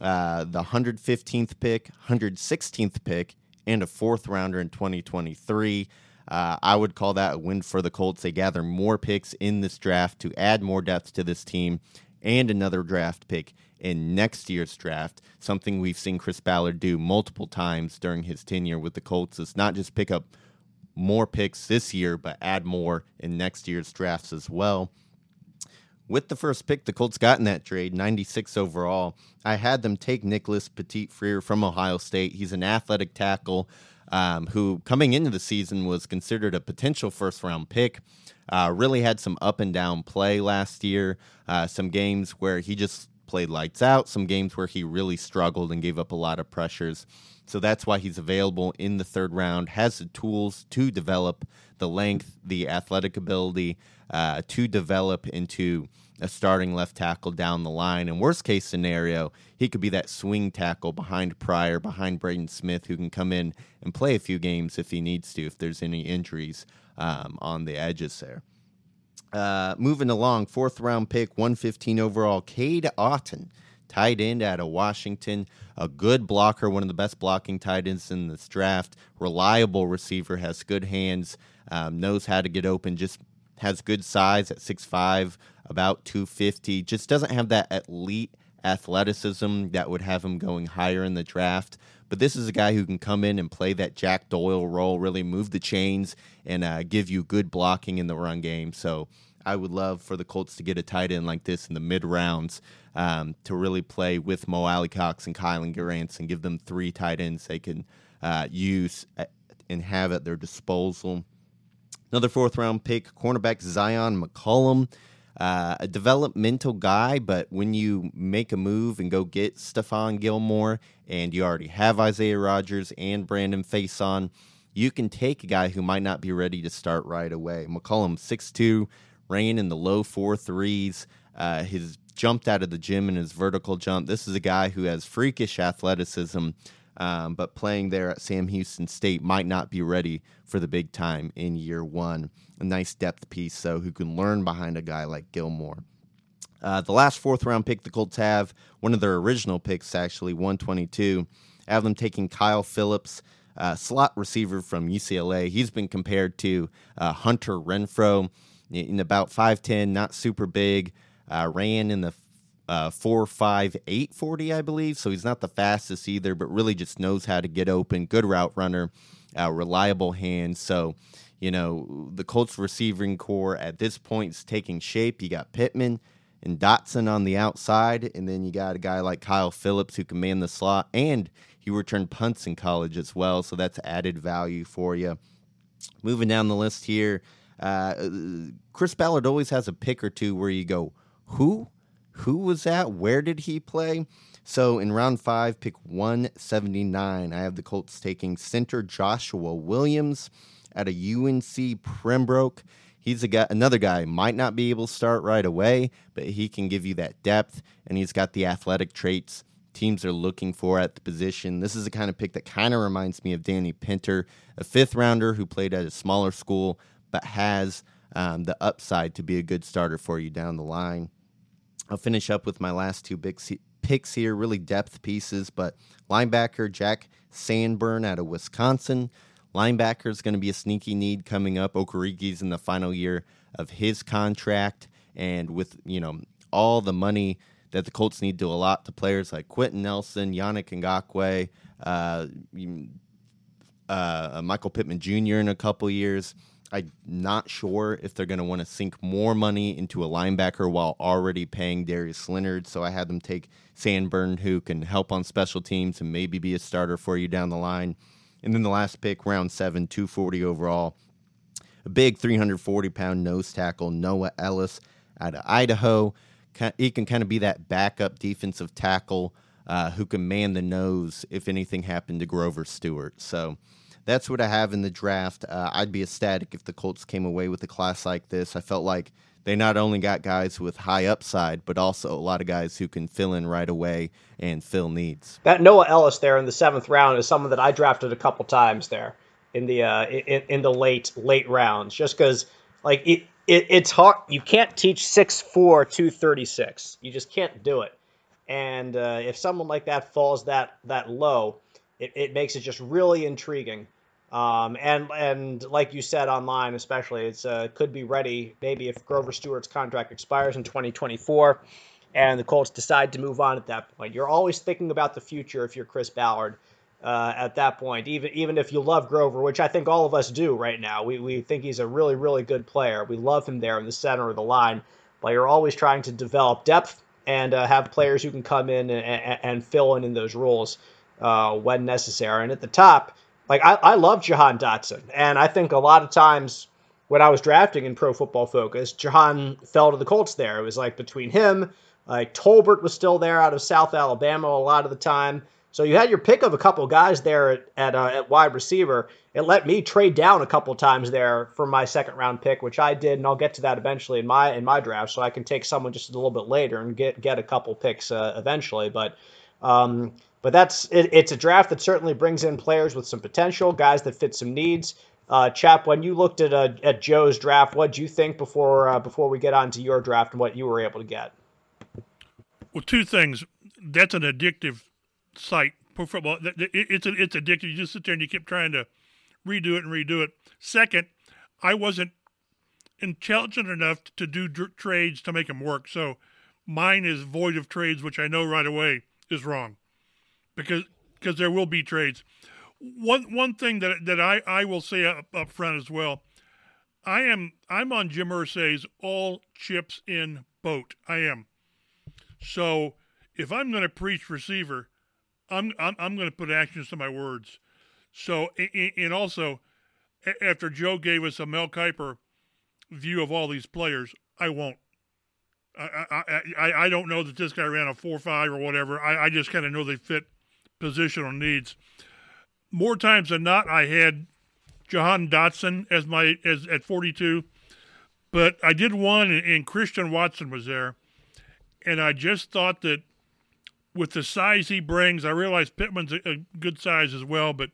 uh, the 115th pick, 116th pick, and a fourth rounder in 2023. Uh, I would call that a win for the Colts. They gather more picks in this draft to add more depth to this team and another draft pick in next year's draft. Something we've seen Chris Ballard do multiple times during his tenure with the Colts is not just pick up more picks this year, but add more in next year's drafts as well. With the first pick the Colts got in that trade, 96 overall, I had them take Nicholas Petit-Frere from Ohio State. He's an athletic tackle um, who, coming into the season, was considered a potential first round pick. Uh, really had some up and down play last year, uh, some games where he just played lights out, some games where he really struggled and gave up a lot of pressures. So that's why he's available in the third round, has the tools to develop the length, the athletic ability uh, to develop into a starting left tackle down the line. And worst case scenario, he could be that swing tackle behind Pryor, behind Braden Smith, who can come in and play a few games if he needs to, if there's any injuries um, on the edges there. Uh, moving along, fourth round pick, 115 overall, Cade Otton tight end out of Washington, a good blocker, one of the best blocking tight ends in this draft, reliable receiver, has good hands, um, knows how to get open, just has good size at 6'5, about 250, just doesn't have that elite athleticism that would have him going higher in the draft. But this is a guy who can come in and play that Jack Doyle role, really move the chains and uh, give you good blocking in the run game. So I would love for the Colts to get a tight end like this in the mid rounds um, to really play with Mo Alie-Cox and Kylen Granson and give them three tight ends they can uh, use uh, and have at their disposal. Another fourth round pick, cornerback Zyon McCollum. Uh, a developmental guy, but when you make a move and go get Stephon Gilmore and you already have Isaiah Rodgers and Brandon Facyson, you can take a guy who might not be ready to start right away. McCollum, 6'2, ran in the low four threes. Uh, his jumped out of the gym in his vertical jump. This is a guy who has freakish athleticism, um, but playing there at Sam Houston State might not be ready for the big time in year one. A nice depth piece, so who can learn behind a guy like Gilmore. Uh, the last fourth round pick the Colts have, one of their original picks, actually, 122. I have them taking Kyle Phillips, uh, slot receiver from UCLA. He's been compared to uh, Hunter Renfrow in about 5'10, not super big, uh, ran in the uh, 4 5 8 40, I believe. So he's not the fastest either, but really just knows how to get open, good route runner, uh, reliable hands. So, you know, the Colts receiving corps at this point is taking shape. You got Pittman and Dotson on the outside, and then you got a guy like Kyle Phillips who can man the slot, and he returned punts in college as well, so that's added value for you. Moving down the list here, uh, Chris Ballard always has a pick or two where you go, who? Who was that? Where did he play? So in round five, pick 179, I have the Colts taking center Joshua Williams at a UNC Pembroke. He's a guy, another guy might not be able to start right away, but he can give you that depth, and he's got the athletic traits teams are looking for at the position. This is the kind of pick that kind of reminds me of Danny Pinter, a fifth rounder who played at a smaller school, but has um, the upside to be a good starter for you down the line. I'll finish up with my last two big picks here, really depth pieces, but linebacker Jack Sanborn out of Wisconsin. Linebacker is going to be a sneaky need coming up. Okereke's in the final year of his contract, and with you know all the money that the Colts need to allot to players like Quenton Nelson, Yannick Ngakoue, uh, uh, Michael Pittman Jr. in a couple years. I'm not sure if they're going to want to sink more money into a linebacker while already paying Darius Leonard. So I had them take Sanborn, who can help on special teams and maybe be a starter for you down the line. And then the last pick, round seven, 240 overall. A big 340 pound nose tackle, Noah Ellis out of Idaho. He can kind of be that backup defensive tackle uh, who can man the nose if anything happened to Grover Stewart. So that's what I have in the draft. Uh, I'd be ecstatic if the Colts came away with a class like this. I felt like they not only got guys with high upside, but also a lot of guys who can fill in right away and fill needs. That Noah Ellis there in the seventh round is someone that I drafted a couple times there in the uh, in, in the late late rounds, just because like it, it it's hard. You can't teach six four two thirty six. You just can't do it. And uh, if someone like that falls that that low, it, it makes it just really intriguing. Um, and and like you said online, especially, it's uh, could be ready maybe if Grover Stewart's contract expires in 2024, and the Colts decide to move on at that point. You're always thinking about the future if you're Chris Ballard. Uh, at that point, even even if you love Grover, which I think all of us do right now, we, we think he's a really really good player. We love him there in the center of the line, but you're always trying to develop depth and uh, have players who can come in and, and, and fill in in those roles uh, when necessary. And at the top, like I, I love Jahan Dotson, and I think a lot of times when I was drafting in Pro Football Focus, Jahan fell to the Colts. There, it was like between him, like Tolbert was still there out of South Alabama a lot of the time. So you had your pick of a couple guys there at at, uh, at wide receiver. It let me trade down a couple times there for my second round pick, which I did, and I'll get to that eventually in my in my draft, so I can take someone just a little bit later and get get a couple picks uh, eventually. But um, but that's it, it's a draft that certainly brings in players with some potential, guys that fit some needs. Uh, Chap, when you looked at uh, at Joe's draft, what do you think before uh, before we get on to your draft and what you were able to get? Well, two things. That's an addictive site. for football. It's a, it's addictive. You just sit there and you keep trying to redo it and redo it. Second, I wasn't intelligent enough to do trades to make them work. So mine is void of trades, which I know right away is wrong because because there will be trades. One one thing that that I, I will say up, up front as well, I am I'm on Jim Irsay's all chips in boat. I am. So if I'm going to preach receiver, I'm I'm, I'm going to put actions to my words. So and also after Joe gave us a Mel Kiper view of all these players, I won't. I, I, I, don't know that this guy ran a four five or whatever. I, I just kind of know they fit positional needs. More times than not, I had Jahan Dotson as my as at 42, but I did one, and, Christian Watson was there, and I just thought that with the size he brings, I realize Pittman's a, a good size as well, but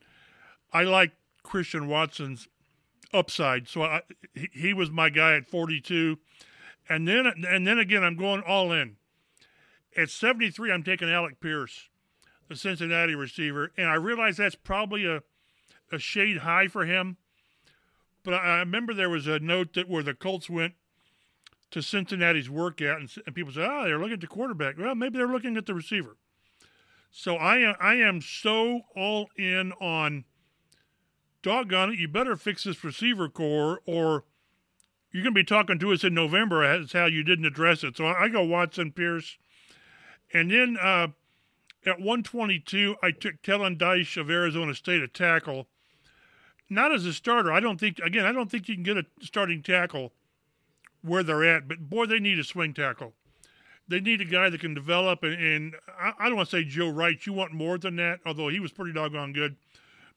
I like Christian Watson's upside. So I, he, he was my guy at 42. And then and then again, I'm going all in. At 73, I'm taking Alec Pierce, the Cincinnati receiver, and I realize that's probably a a shade high for him. But I remember there was a note that where the Colts went to Cincinnati's workout, and, and people said, "Oh, they're looking at the quarterback." Well, maybe they're looking at the receiver. So I am I am so all in on. Doggone it! You better fix this receiver corps, or you're going to be talking to us in November as how you didn't address it. So I go Watson, Pierce, and then uh, at 122, I took Kellen Diesch of Arizona State a tackle. Not as a starter. I don't think, again, I don't think you can get a starting tackle where they're at, but boy, they need a swing tackle. They need a guy that can develop, and, and I, I don't want to say Joe Wright. You want more than that, although he was pretty doggone good.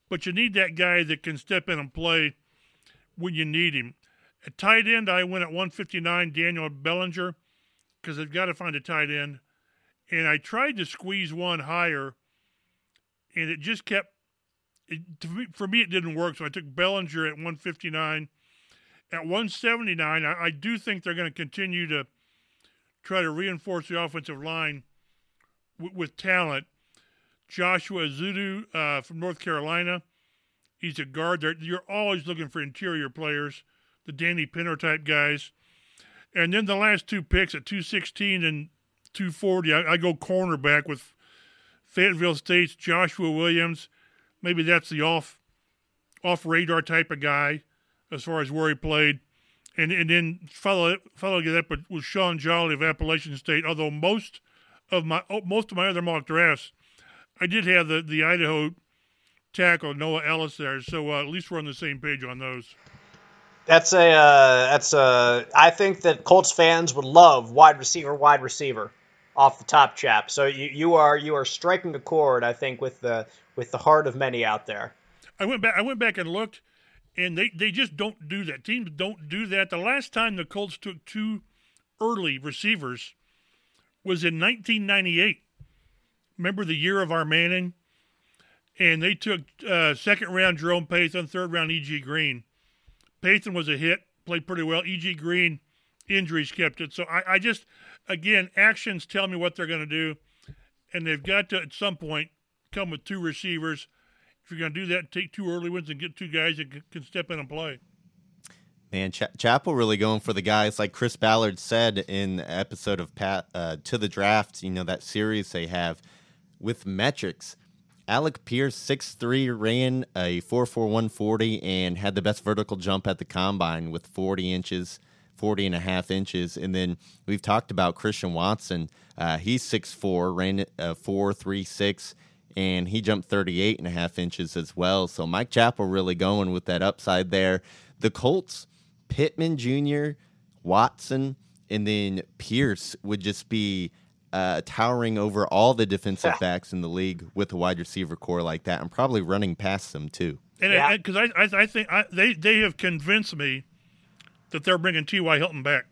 But you need that guy that can step in and play when you need him. At tight end, I went at 159, Daniel Bellinger, because they've got to find a tight end. And I tried to squeeze one higher, and it just kept. It, me, for me, it didn't work. So I took Bellinger at 159. At 179, I, I do think they're going to continue to try to reinforce the offensive line w- with talent. Joshua Ezeudu uh, from North Carolina. He's a guard. They're, you're always looking for interior players the Danny Pinter type guys. And then the last two picks at 216 and 240, I, I go cornerback with Fayetteville State's Joshua Williams. Maybe that's the off off radar type of guy as far as where he played. And and then follow follow that up with Shaun Jolly of Appalachian State. Although most of my oh, most of my other mock drafts, I did have the the Idaho tackle Noah Ellis there. So uh, at least we're on the same page on those. That's a uh, that's a. I think that Colts fans would love wide receiver, wide receiver, off the top, chap. So you, you are you are striking a chord, I think, with the with the heart of many out there. I went back. I went back and looked, and they they just don't do that. Teams don't do that. The last time the Colts took two early receivers was in 1998. Remember the year of our Manning, and they took uh, second round Jerome Pathon, third round E.G. Green Pathon was a hit, played pretty well. E.G. Green, injuries kept it. So I, I just, again, actions tell me what they're going to do. And they've got to, at some point, come with two receivers. If you're going to do that, take two early ones and get two guys that can step in and play. Man, Ch- Chappell really going for the guys, like Chris Ballard said in the episode of Pat uh, to the draft. You know that series they have with metrics. Alec Pierce, 6'3, ran a 4'4", and had the best vertical jump at the combine with 40 inches, 40 and a half inches. And then we've talked about Christian Watson. Uh, he's 6'4", ran a 4'3'6", and he jumped 38 and a half inches as well. So Mike Chappell really going with that upside there. The Colts, Pittman Jr., Watson, and then Pierce would just be – uh, towering over all the defensive backs in the league with a wide receiver corps like that, and probably running past them too. And because yeah. I, I, I, think I, they they have convinced me that they're bringing T.Y. Hilton back.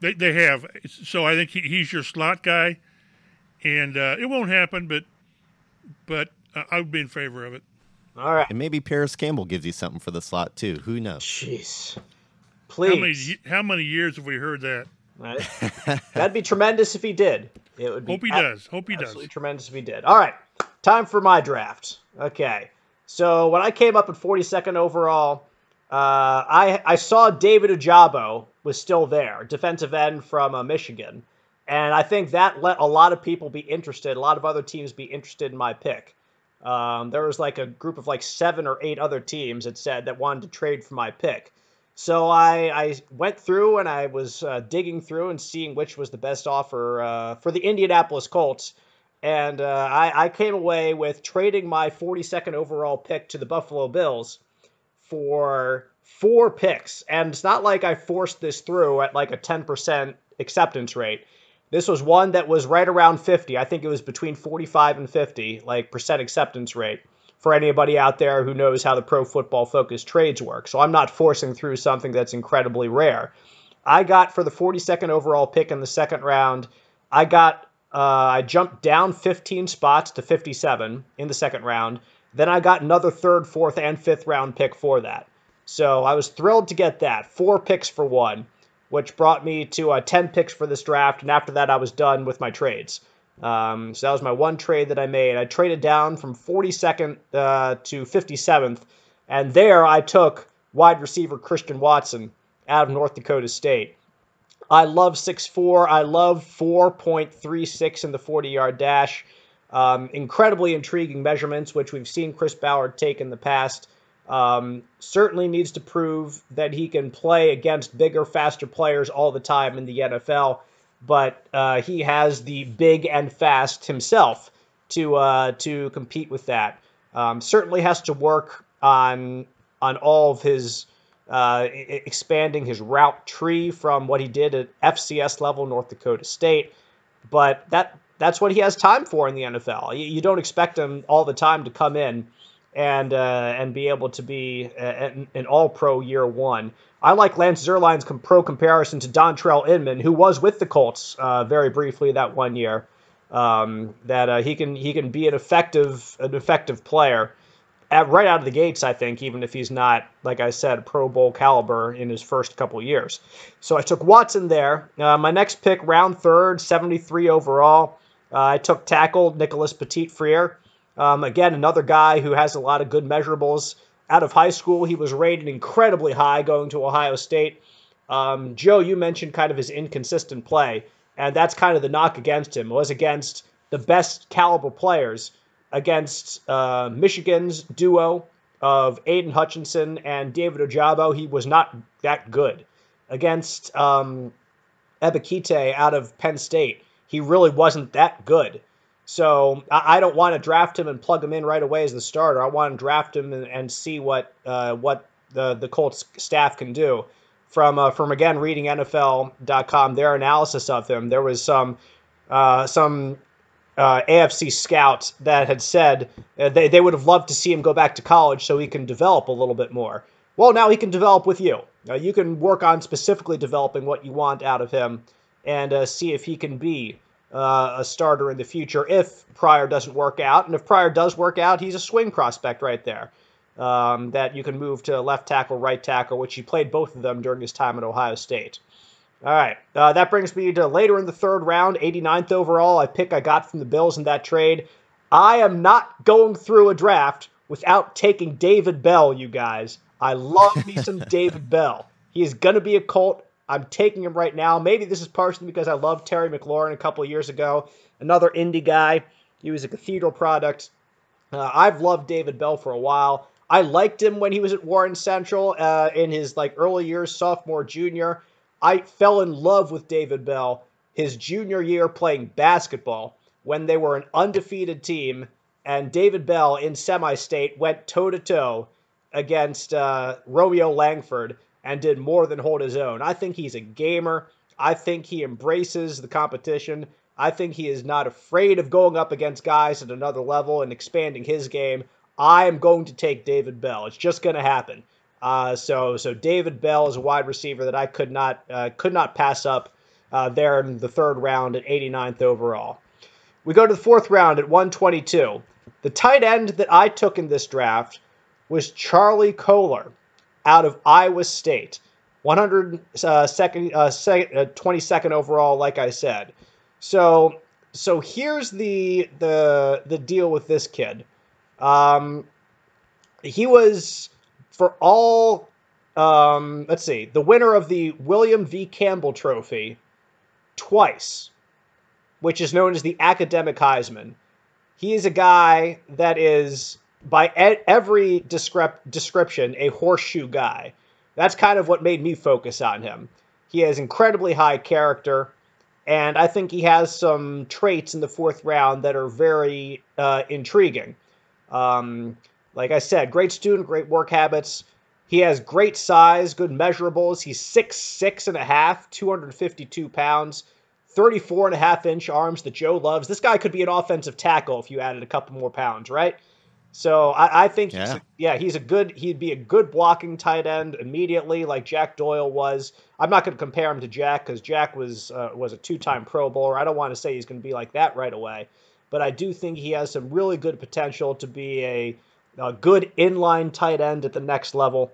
They they have. So I think he, he's your slot guy, and uh, it won't happen, but but uh, I would be in favor of it. All right, and maybe Parris Campbell gives you something for the slot too. Who knows? Jeez, please. How many, how many years have we heard that? Right? That'd be tremendous if he did. It would be Hope he ab- does. Hope he absolutely does. tremendous if he did. All right, time for my draft. Okay, so when I came up at 42nd overall, uh, I I saw David Ojabo was still there, defensive end from uh, Michigan, and I think that let a lot of people be interested. A lot of other teams be interested in my pick. Um, there was like a group of like seven or eight other teams that said that wanted to trade for my pick. So I, I went through and I was uh, digging through and seeing which was the best offer uh, for the Indianapolis Colts. And uh, I, I came away with trading my 42nd overall pick to the Buffalo Bills for four picks. And it's not like I forced this through at like a 10% acceptance rate. This was one that was right around 50. I think it was between 45 and 50, like percent acceptance rate for anybody out there who knows how the pro football focus trades work. So I'm not forcing through something that's incredibly rare. I got for the 42nd overall pick in the second round, I got uh, I jumped down 15 spots to 57 in the second round. Then I got another third, fourth, and fifth round pick for that. So I was thrilled to get that. Four picks for one. which brought me to uh, 10 picks for this draft. And after that, I was done with my trades. Um, so that was my one trade that I made. I traded down from 42nd uh, to 57th, and there I took wide receiver Christian Watson out of North Dakota State. I love 6'4. I love 4.36 in the 40 yard dash. Um, incredibly intriguing measurements, which we've seen Chris Ballard take in the past. Um, certainly needs to prove that he can play against bigger, faster players all the time in the NFL, but uh, he has the big and fast himself to uh, to compete with that. Um, certainly has to work on on all of his uh, expanding his route tree from what he did at FCS level, North Dakota State. But that that's what he has time for in the NFL. You, you don't expect him all the time to come in and uh, and be able to be an, an All Pro year one. I like Lance Zierlein's pro comparison to Dontrelle Inman, who was with the Colts uh, very briefly that one year. Um, that uh, he can he can be an effective an effective player at, right out of the gates, I think, even if he's not, like I said, Pro Bowl caliber in his first couple years. So I took Watson there. Uh, my next pick, round third, 73 overall. Uh, I took tackle Nicholas Petit Frere. Um, again, another guy who has a lot of good measurables. Out of high school, he was rated incredibly high going to Ohio State. Um, Joe, you mentioned kind of his inconsistent play, and that's kind of the knock against him. It was against the best caliber players against uh, Michigan's duo of Aidan Hutchinson and David Ojabo. He was not that good. Against um, Ebiketie out of Penn State, he really wasn't that good. So I, don't want to draft him and plug him in right away as the starter. I want to draft him and, and see what uh, what the the Colts staff can do. From uh, from again reading NFL.com, their analysis of him, there was some uh, some uh, AFC scouts that had said uh, they, they would have loved to see him go back to college so he can develop a little bit more. Well, now he can develop with you. You can work on specifically developing what you want out of him and uh, see if he can be uh, a starter in the future if Pryor doesn't work out. And if Pryor does work out, he's a swing prospect right there. Um, that you can move to left tackle, right tackle, which he played both of them during his time at Ohio State. All right. Uh, that brings me to later in the third round, 89th overall. I pick I got from the Bills in that trade. I am not going through a draft without taking David Bell, you guys. I love me some David Bell. He is going to be a Colt. I'm taking him right now. Maybe this is partially because I loved Terry McLaurin a couple years ago. Another indie guy. He was a cathedral product. Uh, I've loved David Bell for a while. I liked him when he was at Warren Central uh, in his like early years, sophomore, junior. I fell in love with David Bell his junior year playing basketball when they were an undefeated team, and David Bell in semi state went toe to toe against uh, Romeo Langford and did more than hold his own. I think he's a gamer. I think he embraces the competition. I think he is not afraid of going up against guys at another level and expanding his game. I am going to take David Bell. It's just going to happen. Uh, so so David Bell is a wide receiver that I could not uh, could not pass up uh, there in the third round at 89th overall. We go to the fourth round at 122. The tight end that I took in this draft was Charlie Kolar out of Iowa State. 122nd uh, uh, 22nd overall, like I said. So so here's the the the deal with this kid. Um, he was for all, um, let's see, the winner of the William V. Campbell Trophy twice, which is known as the Academic Heisman. He is a guy that is, by every description, a horseshoe guy. That's kind of what made me focus on him. He has incredibly high character, and I think he has some traits in the fourth round that are very uh, intriguing. Um, like I said, great student, great work habits. He has great size, good measurables. He's six six and a half, 252 pounds, 34 and a half inch arms that Joe loves. This guy could be an offensive tackle if you added a couple more pounds, right? So I, I think, yeah. He's a, yeah, he's a good. He'd be a good blocking tight end immediately, like Jack Doyle was. I'm not going to compare him to Jack because Jack was uh, was a two time Pro Bowler. I don't want to say he's going to be like that right away, but I do think he has some really good potential to be a a good inline tight end at the next level.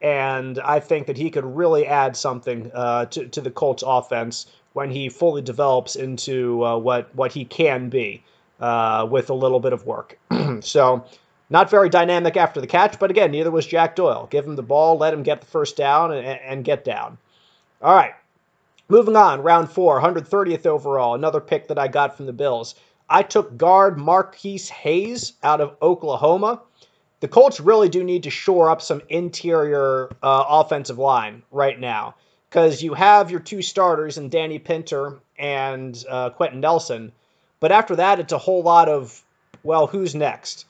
and I think that he could really add something uh, to to the Colts offense when he fully develops into uh, what what he can be uh, with a little bit of work. so. Not very dynamic after the catch, but again, neither was Jack Doyle. Give him the ball, let him get the first down, and, and get down. All right, moving on, round four, 130th overall, another pick that I got from the Bills. I took guard Marquis Hayes out of Oklahoma. The Colts really do need to shore up some interior uh, offensive line right now because you have your two starters in Danny Pinter and uh, Quenton Nelson. But after that, it's a whole lot of, well, who's next?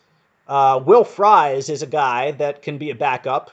Uh, Will Fries is a guy that can be a backup,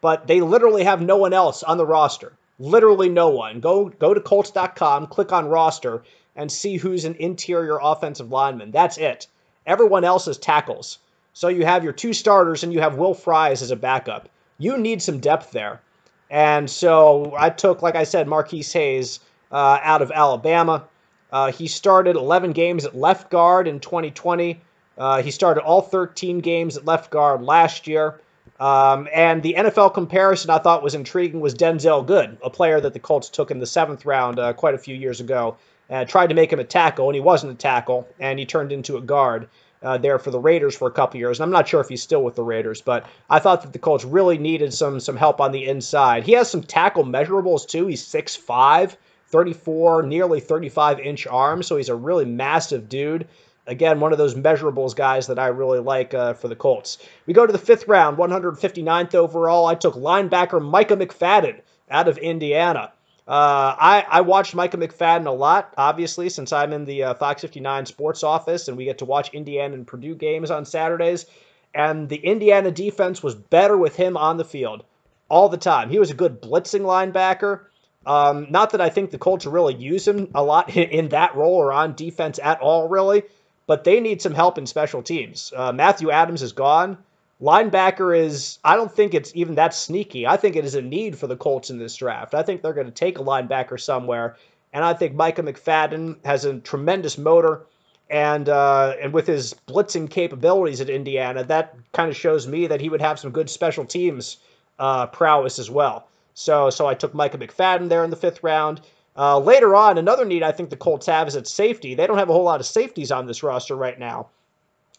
but they literally have no one else on the roster. Literally no one. Go go to Colts.com, click on roster, and see who's an interior offensive lineman. That's it. Everyone else is tackles. So you have your two starters and you have Will Fries as a backup. You need some depth there. And so I took, like I said, Marquis Hayes uh, out of Alabama. Uh, he started 11 games at left guard in 2020. Uh, he started all 13 games at left guard last year. Um, and the NFL comparison I thought was intriguing was Denzelle Good, a player that the Colts took in the seventh round uh, quite a few years ago. Uh, tried to make him a tackle, and he wasn't a tackle, and he turned into a guard. Uh, there for the Raiders for a couple years. And I'm not sure if he's still with the Raiders, but I thought that the Colts really needed some some help on the inside. He has some tackle measurables too. He's 6'5", 34, nearly 35 inch arms, so he's a really massive dude. Again, one of those measurables guys that I really like uh, for the Colts. We go to the fifth round, 159th overall. I took linebacker Micah McFadden out of Indiana. Uh, I, I watched Micah McFadden a lot, obviously, since I'm in the uh, Fox 59 sports office and we get to watch Indiana and Purdue games on Saturdays. And the Indiana defense was better with him on the field all the time. He was a good blitzing linebacker. Um, not that I think the Colts really use him a lot in, in that role or on defense at all, really but they need some help in special teams. Uh, Matthew Adams is gone. Linebacker is, I don't think it's even that sneaky. I think it is a need for the Colts in this draft. I think they're going to take a linebacker somewhere. And I think Micah McFadden has a tremendous motor. And uh, and with his blitzing capabilities at Indiana, that kind of shows me that he would have some good special teams uh, prowess as well. So so I took Micah McFadden there in the fifth round. Uh, later on, another need I think the Colts have is at safety. They don't have a whole lot of safeties on this roster right now.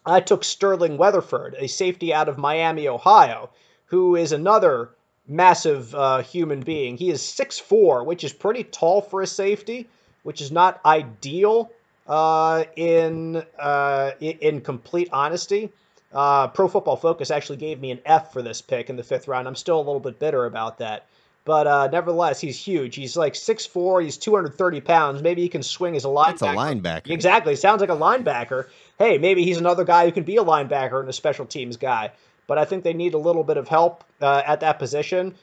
I took Sterling Weatherford, a safety out of Miami, Ohio, who is another massive uh, human being. He is 6'4, which is pretty tall for a safety, which is not ideal uh, in, uh, in complete honesty. Uh, Pro Football Focus actually gave me an F for this pick in the fifth round. I'm still a little bit bitter about that. But uh, nevertheless, he's huge. He's like 6'4", he's 230 pounds. Maybe he can swing as a linebacker. That's a linebacker. Exactly. Sounds like a linebacker. Hey, maybe he's another guy who can be a linebacker and a special teams guy. But I think they need a little bit of help uh, at that position.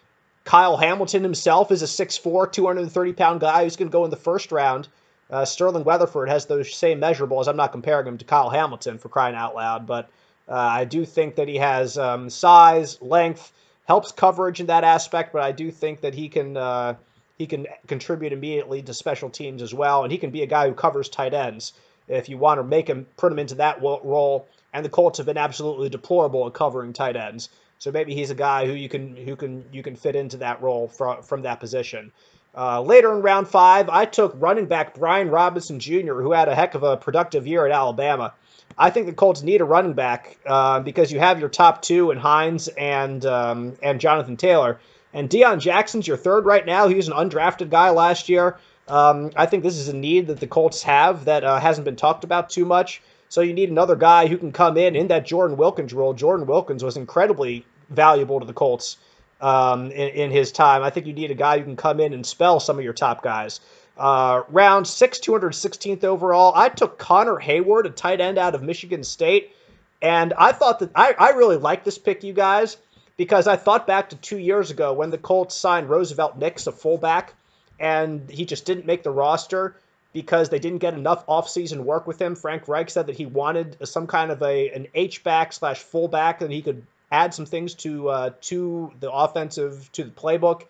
Kyle Hamilton himself is a 6'4", 230-pound guy who's going to go in the first round. Uh, Sterling Weatherford has those same measurables. I'm not comparing him to Kyle Hamilton for crying out loud, but uh, I do think that he has um, size, length, helps coverage in that aspect, but I do think that he can uh, he can contribute immediately to special teams as well, and he can be a guy who covers tight ends if you want to make him put him into that role. And the Colts have been absolutely deplorable at covering tight ends, so maybe he's a guy who you can who can you can fit into that role from from that position. Uh, later in round five, I took running back Brian Robinson Jr., who had a heck of a productive year at Alabama. I think the Colts need a running back uh, because you have your top two in Hines and um, and Jonathan Taylor, and Deon Jackson's your third right now. He was an undrafted guy last year. Um, I think this is a need that the Colts have that uh, hasn't been talked about too much. So you need another guy who can come in in that Jordan Wilkins role. Jordan Wilkins was incredibly valuable to the Colts um, in, in his time. I think you need a guy who can come in and spell some of your top guys. Uh, round six, 216th overall. I took Connor Heyward, a tight end out of Michigan State. And I thought that I, I really like this pick, you guys, because I thought back to two years ago when the Colts signed Roosevelt Nix, a fullback, and he just didn't make the roster because they didn't get enough offseason work with him. Frank Reich said that he wanted some kind of a an H back slash fullback and he could add some things to uh, to the offensive to the playbook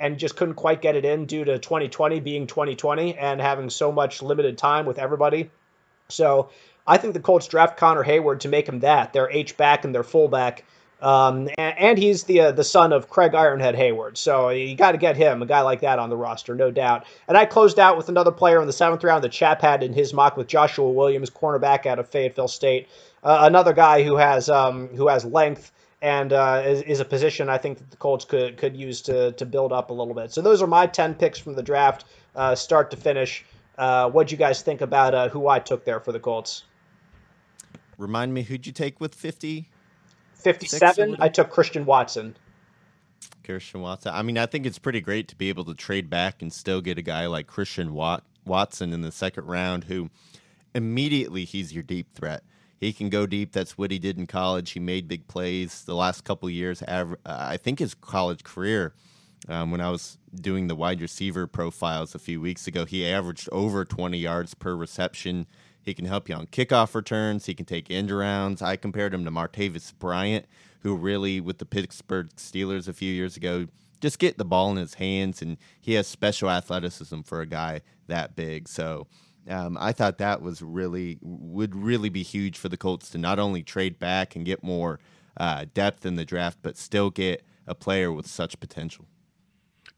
and just couldn't quite get it in due to 2020 being 2020 and having so much limited time with everybody. So I think the Colts draft Connor Heyward to make him that, their H back and their fullback. Um, and, he's the uh, the son of Craig Ironhead Heyward, so you got to get him, a guy like that on the roster, no doubt. And I closed out with another player in the seventh round that Chap had in his mock with Joshua Williams, cornerback out of Fayetteville State, uh, another guy who has um, who has length and uh, is, is, a position I think that the Colts could could use to to build up a little bit. So those are my ten picks from the draft, uh, start to finish. Uh, what do you guys think about uh, who I took there for the Colts? Remind me, who'd you take with fifty? 57, I took Christian Watson. Christian Watson. I mean, I think it's pretty great to be able to trade back and still get a guy like Christian Wat- Watson in the second round who immediately he's your deep threat. He can go deep. That's what he did in college. He made big plays the last couple years. I think his college career, um, when I was doing the wide receiver profiles a few weeks ago, he averaged over 20 yards per reception. He can help you on kickoff returns. He can take end rounds. I compared him to Martavis Bryant, who really, with the Pittsburgh Steelers a few years ago, just get the ball in his hands, and he has special athleticism for a guy that big. So um, I thought that was really would really be huge for the Colts to not only trade back and get more uh, depth in the draft, but still get a player with such potential.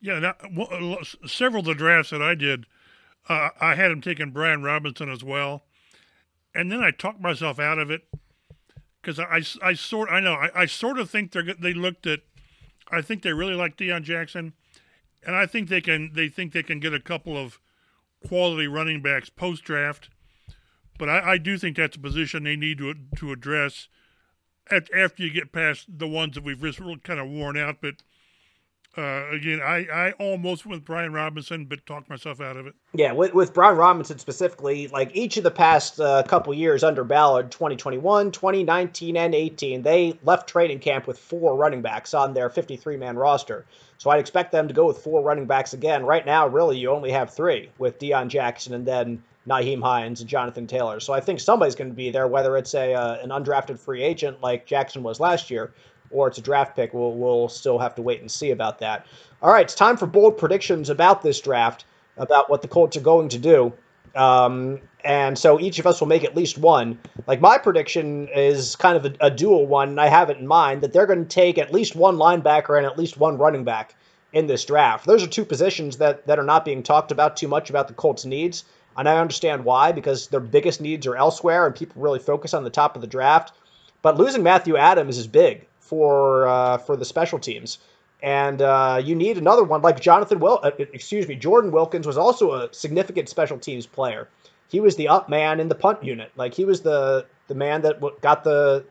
Yeah, now, well, several of the drafts that I did, uh, I had him taking Brian Robinson as well and then I talked myself out of it because I, I, I, sort I know I, I sort of think they they looked at I think they really like Deon Jackson, and I think they can they think they can get a couple of quality running backs post draft, but I, I do think that's a position they need to to address at, after you get past the ones that we've really kind of worn out, but uh, again, I, I almost went with Brian Robinson, but talked myself out of it. Yeah, with, with Brian Robinson specifically, like each of the past uh, couple years under Ballard, 2021, 2019, and 18, they left training camp with four running backs on their 53 man roster. So I'd expect them to go with four running backs again. Right now, really, you only have three with Deon Jackson and then Nyheim Hines and Jonathan Taylor. So I think somebody's going to be there, whether it's a uh, an undrafted free agent like Jackson was last year, or it's a draft pick. We'll, we'll still have to wait and see about that. All right, it's time for bold predictions about this draft, about what the Colts are going to do. Um, and so each of us will make at least one. Like my prediction is kind of a, a dual one, and I have it in mind that they're going to take at least one linebacker and at least one running back in this draft. Those are two positions that, that are not being talked about too much about the Colts' needs. And I understand why, because their biggest needs are elsewhere and people really focus on the top of the draft. But losing Matthew Adams is big for uh, for the special teams. And uh, you need another one like Jonathan Wil. Uh, excuse me, Jordan Wilkins was also a significant special teams player. He was the up man in the punt unit. Like he was the the man that got the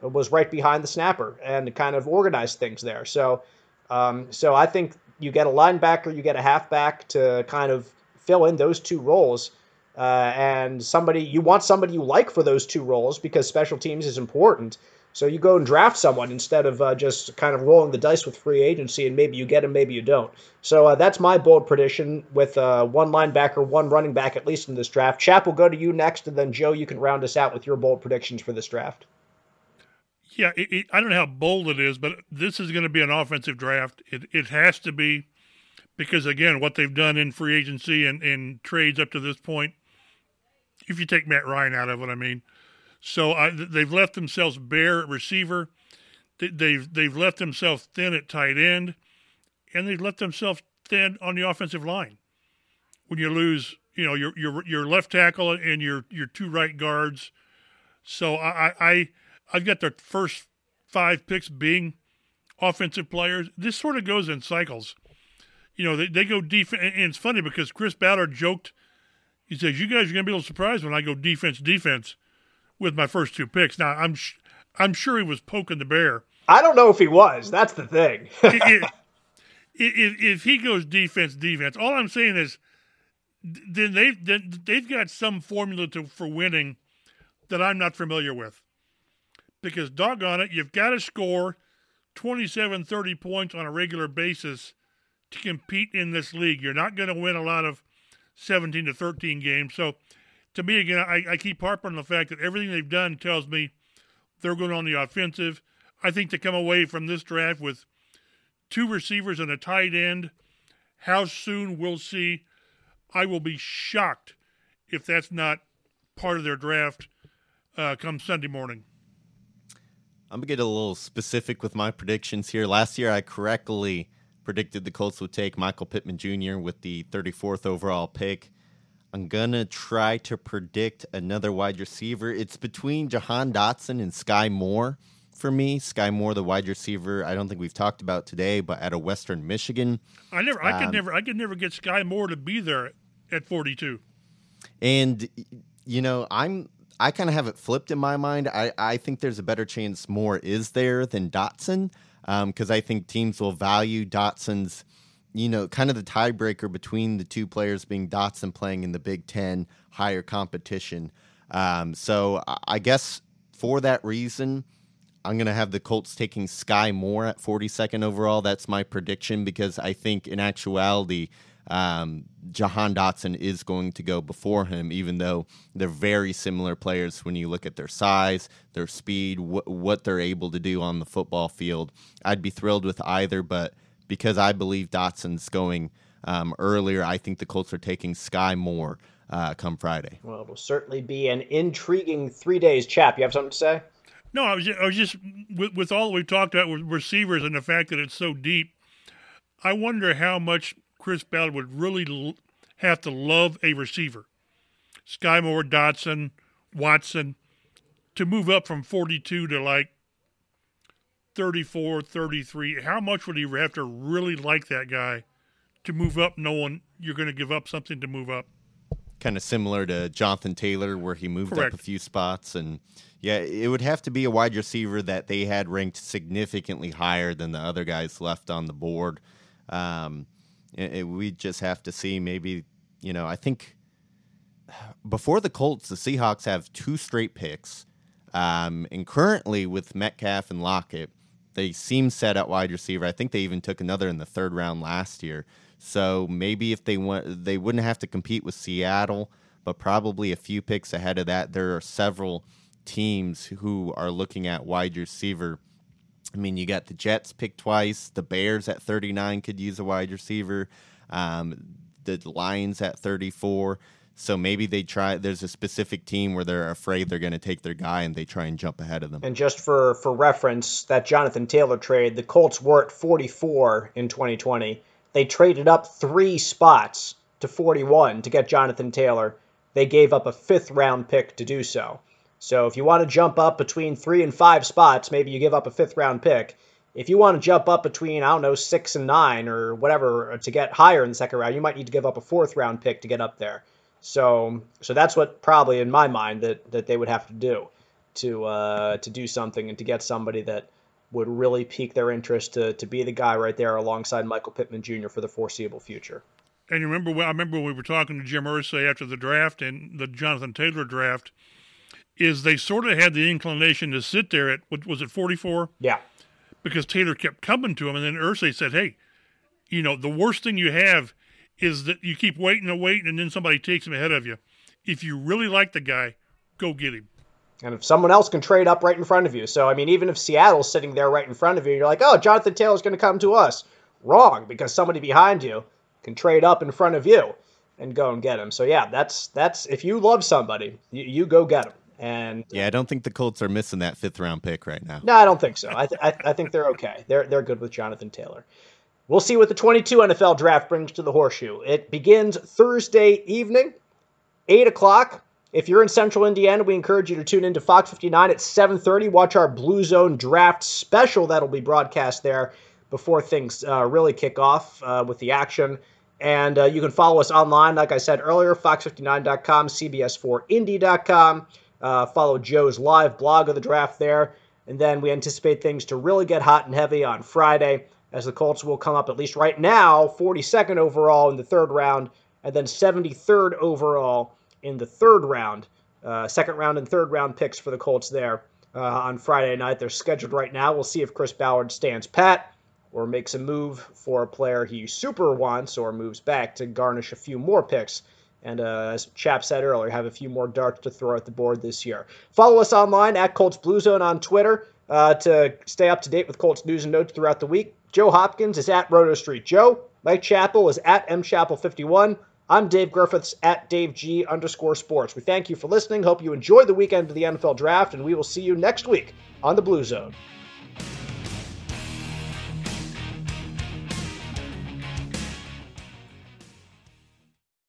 was right behind the snapper and kind of organized things there. So um, so I think you get a linebacker, you get a halfback to kind of fill in those two roles. Uh, and somebody you want somebody you like for those two roles because special teams is important. So you go and draft someone instead of uh, just kind of rolling the dice with free agency, and maybe you get him, maybe you don't. So uh, that's my bold prediction with uh, one linebacker, one running back at least in this draft. Chap will go to you next, and then Joe, you can round us out with your bold predictions for this draft. Yeah, it, it, I don't know how bold it is, but this is going to be an offensive draft. It it has to be because again, what they've done in free agency and in trades up to this point, if you take Matt Ryan out of it, I mean so I, they've left themselves bare at receiver. They've they've left themselves thin at tight end, and they've left themselves thin on the offensive line. When you lose, you know your your your left tackle and your your two right guards. So I I I've got the first five picks being offensive players. This sort of goes in cycles. You know, they, they go defense, and it's funny because Chris Ballard joked. He says, "You guys are going to be a little surprised when I go defense, defense." With my first two picks. Now I'm sh- I'm sure he was poking the bear. I don't know if he was. That's the thing. if, if, if, he goes defense, defense, all I'm saying is, then they've then they've got some formula to, for winning that I'm not familiar with. Because doggone it, you've got to score 27, 30 points on a regular basis to compete in this league. You're not going to win a lot of 17 to 13 games. So to me, again, I, I keep harping on the fact that everything they've done tells me they're going on the offensive. I think to come away from this draft with two receivers and a tight end, how soon we'll see. I will be shocked if that's not part of their draft uh, come Sunday morning. I'm gonna get a little specific with my predictions here. Last year, I correctly predicted the Colts would take Michael Pittman Jr. with the 34th overall pick. I'm gonna try to predict another wide receiver. It's between Jahan Dotson and Skyy Moore for me. Skyy Moore, the wide receiver, I don't think we've talked about today, but out of Western Michigan. I never, I could um, never, I could never get Skyy Moore to be there at 42. And you know, I'm I kind of have it flipped in my mind. I, I think there's a better chance Moore is there than Dotson because um, I think teams will value Dotson's, you know, kind of the tiebreaker between the two players being Dotson playing in the Big Ten higher competition. Um, so I guess for that reason, I'm going to have the Colts taking Skyy Moore at 42nd overall. That's my prediction because I think in actuality, um, Jahan Dotson is going to go before him, even though they're very similar players when you look at their size, their speed, wh- what they're able to do on the football field. I'd be thrilled with either, but because I believe Dotson's going um, earlier, I think the Colts are taking Skyy Moore uh, come Friday. Well, it'll certainly be an intriguing three days. Chap, you have something to say? No, I was just, I was just with, with all that we've talked about with receivers and the fact that it's so deep. I wonder how much Chris Ballard would really l- have to love a receiver, Skyy Moore, Dotson, Watson, to move up from 42 to like 34, 33. How much would he have to really like that guy to move up knowing you're going to give up something to move up? Kind of similar to Jonathan Taylor, where he moved Correct. up a few spots. And yeah, it would have to be a wide receiver that they had ranked significantly higher than the other guys left on the board. Um, it, it, we just have to see maybe, you know, I think before the Colts, the Seahawks have two straight picks. Um, and currently with Metcalf and Lockett, they seem set at wide receiver. I think they even took another in the third round last year. So maybe if they want, they wouldn't have to compete with Seattle, but probably a few picks ahead of that. There are several teams who are looking at wide receiver I mean, you got the Jets picked twice. The Bears at 39 could use a wide receiver. Um, the Lions at 34. So maybe they try. There's a specific team where they're afraid they're going to take their guy, and they try and jump ahead of them. And just for for reference, that Jonathan Taylor trade, the Colts were at 44 in 2020. They traded up three spots to 41 to get Jonathan Taylor. They gave up a fifth round pick to do so. So if you want to jump up between three and five spots, maybe you give up a fifth round pick. If you want to jump up between, I don't know, six and nine or whatever uh, to get higher in the second round, you might need to give up a fourth round pick to get up there. So so that's what probably in my mind that, that they would have to do to uh, to do something and to get somebody that would really pique their interest to, to be the guy right there alongside Michael Pittman Jr. for the foreseeable future. And you remember, I remember when we were talking to Jim Irsay after the draft and the Jonathan Taylor draft is they sort of had the inclination to sit there at what was it 44 yeah because taylor kept coming to him and then Irsay said hey you know the worst thing you have is that you keep waiting and waiting and then somebody takes him ahead of you if you really like the guy go get him and if someone else can trade up right in front of you so i mean even if seattle's sitting there right in front of you you're like oh jonathan taylor's going to come to us wrong because somebody behind you can trade up in front of you and go and get him so yeah that's that's if you love somebody you, you go get him and yeah, I don't think the Colts are missing that fifth round pick right now. No, I don't think so. I, th- I, I think they're okay. They're they're good with Jonathan Taylor. We'll see what the 22 NFL draft brings to the horseshoe. It begins Thursday evening, 8 o'clock. If you're in Central Indiana, we encourage you to tune into Fox 59 at 7:30. Watch our Blue Zone draft special that'll be broadcast there before things uh, really kick off uh, with the action. And uh, you can follow us online, like I said earlier, fox59.com, cbs4indy.com. Uh, follow Joe's live blog of the draft there. And then we anticipate things to really get hot and heavy on Friday, as the Colts will come up, at least right now, 42nd overall in the third round, and then 73rd overall in the third round. Uh, second round and third round picks for the Colts there uh, on Friday night. They're scheduled right now. We'll see if Chris Ballard stands pat or makes a move for a player he super wants or moves back to garnish a few more picks and uh, as Chap said earlier, have a few more darts to throw at the board this year. Follow us online at Colts Blue Zone on Twitter uh, to stay up to date with Colts news and notes throughout the week. Joe Hopkins is at Roto Street Joe. Mike Chappell is at mchappell51. I'm Dave Griffiths at Dave G underscore sports. We thank you for listening. Hope you enjoyed the weekend of the NFL draft, and we will see you next week on the Blue Zone.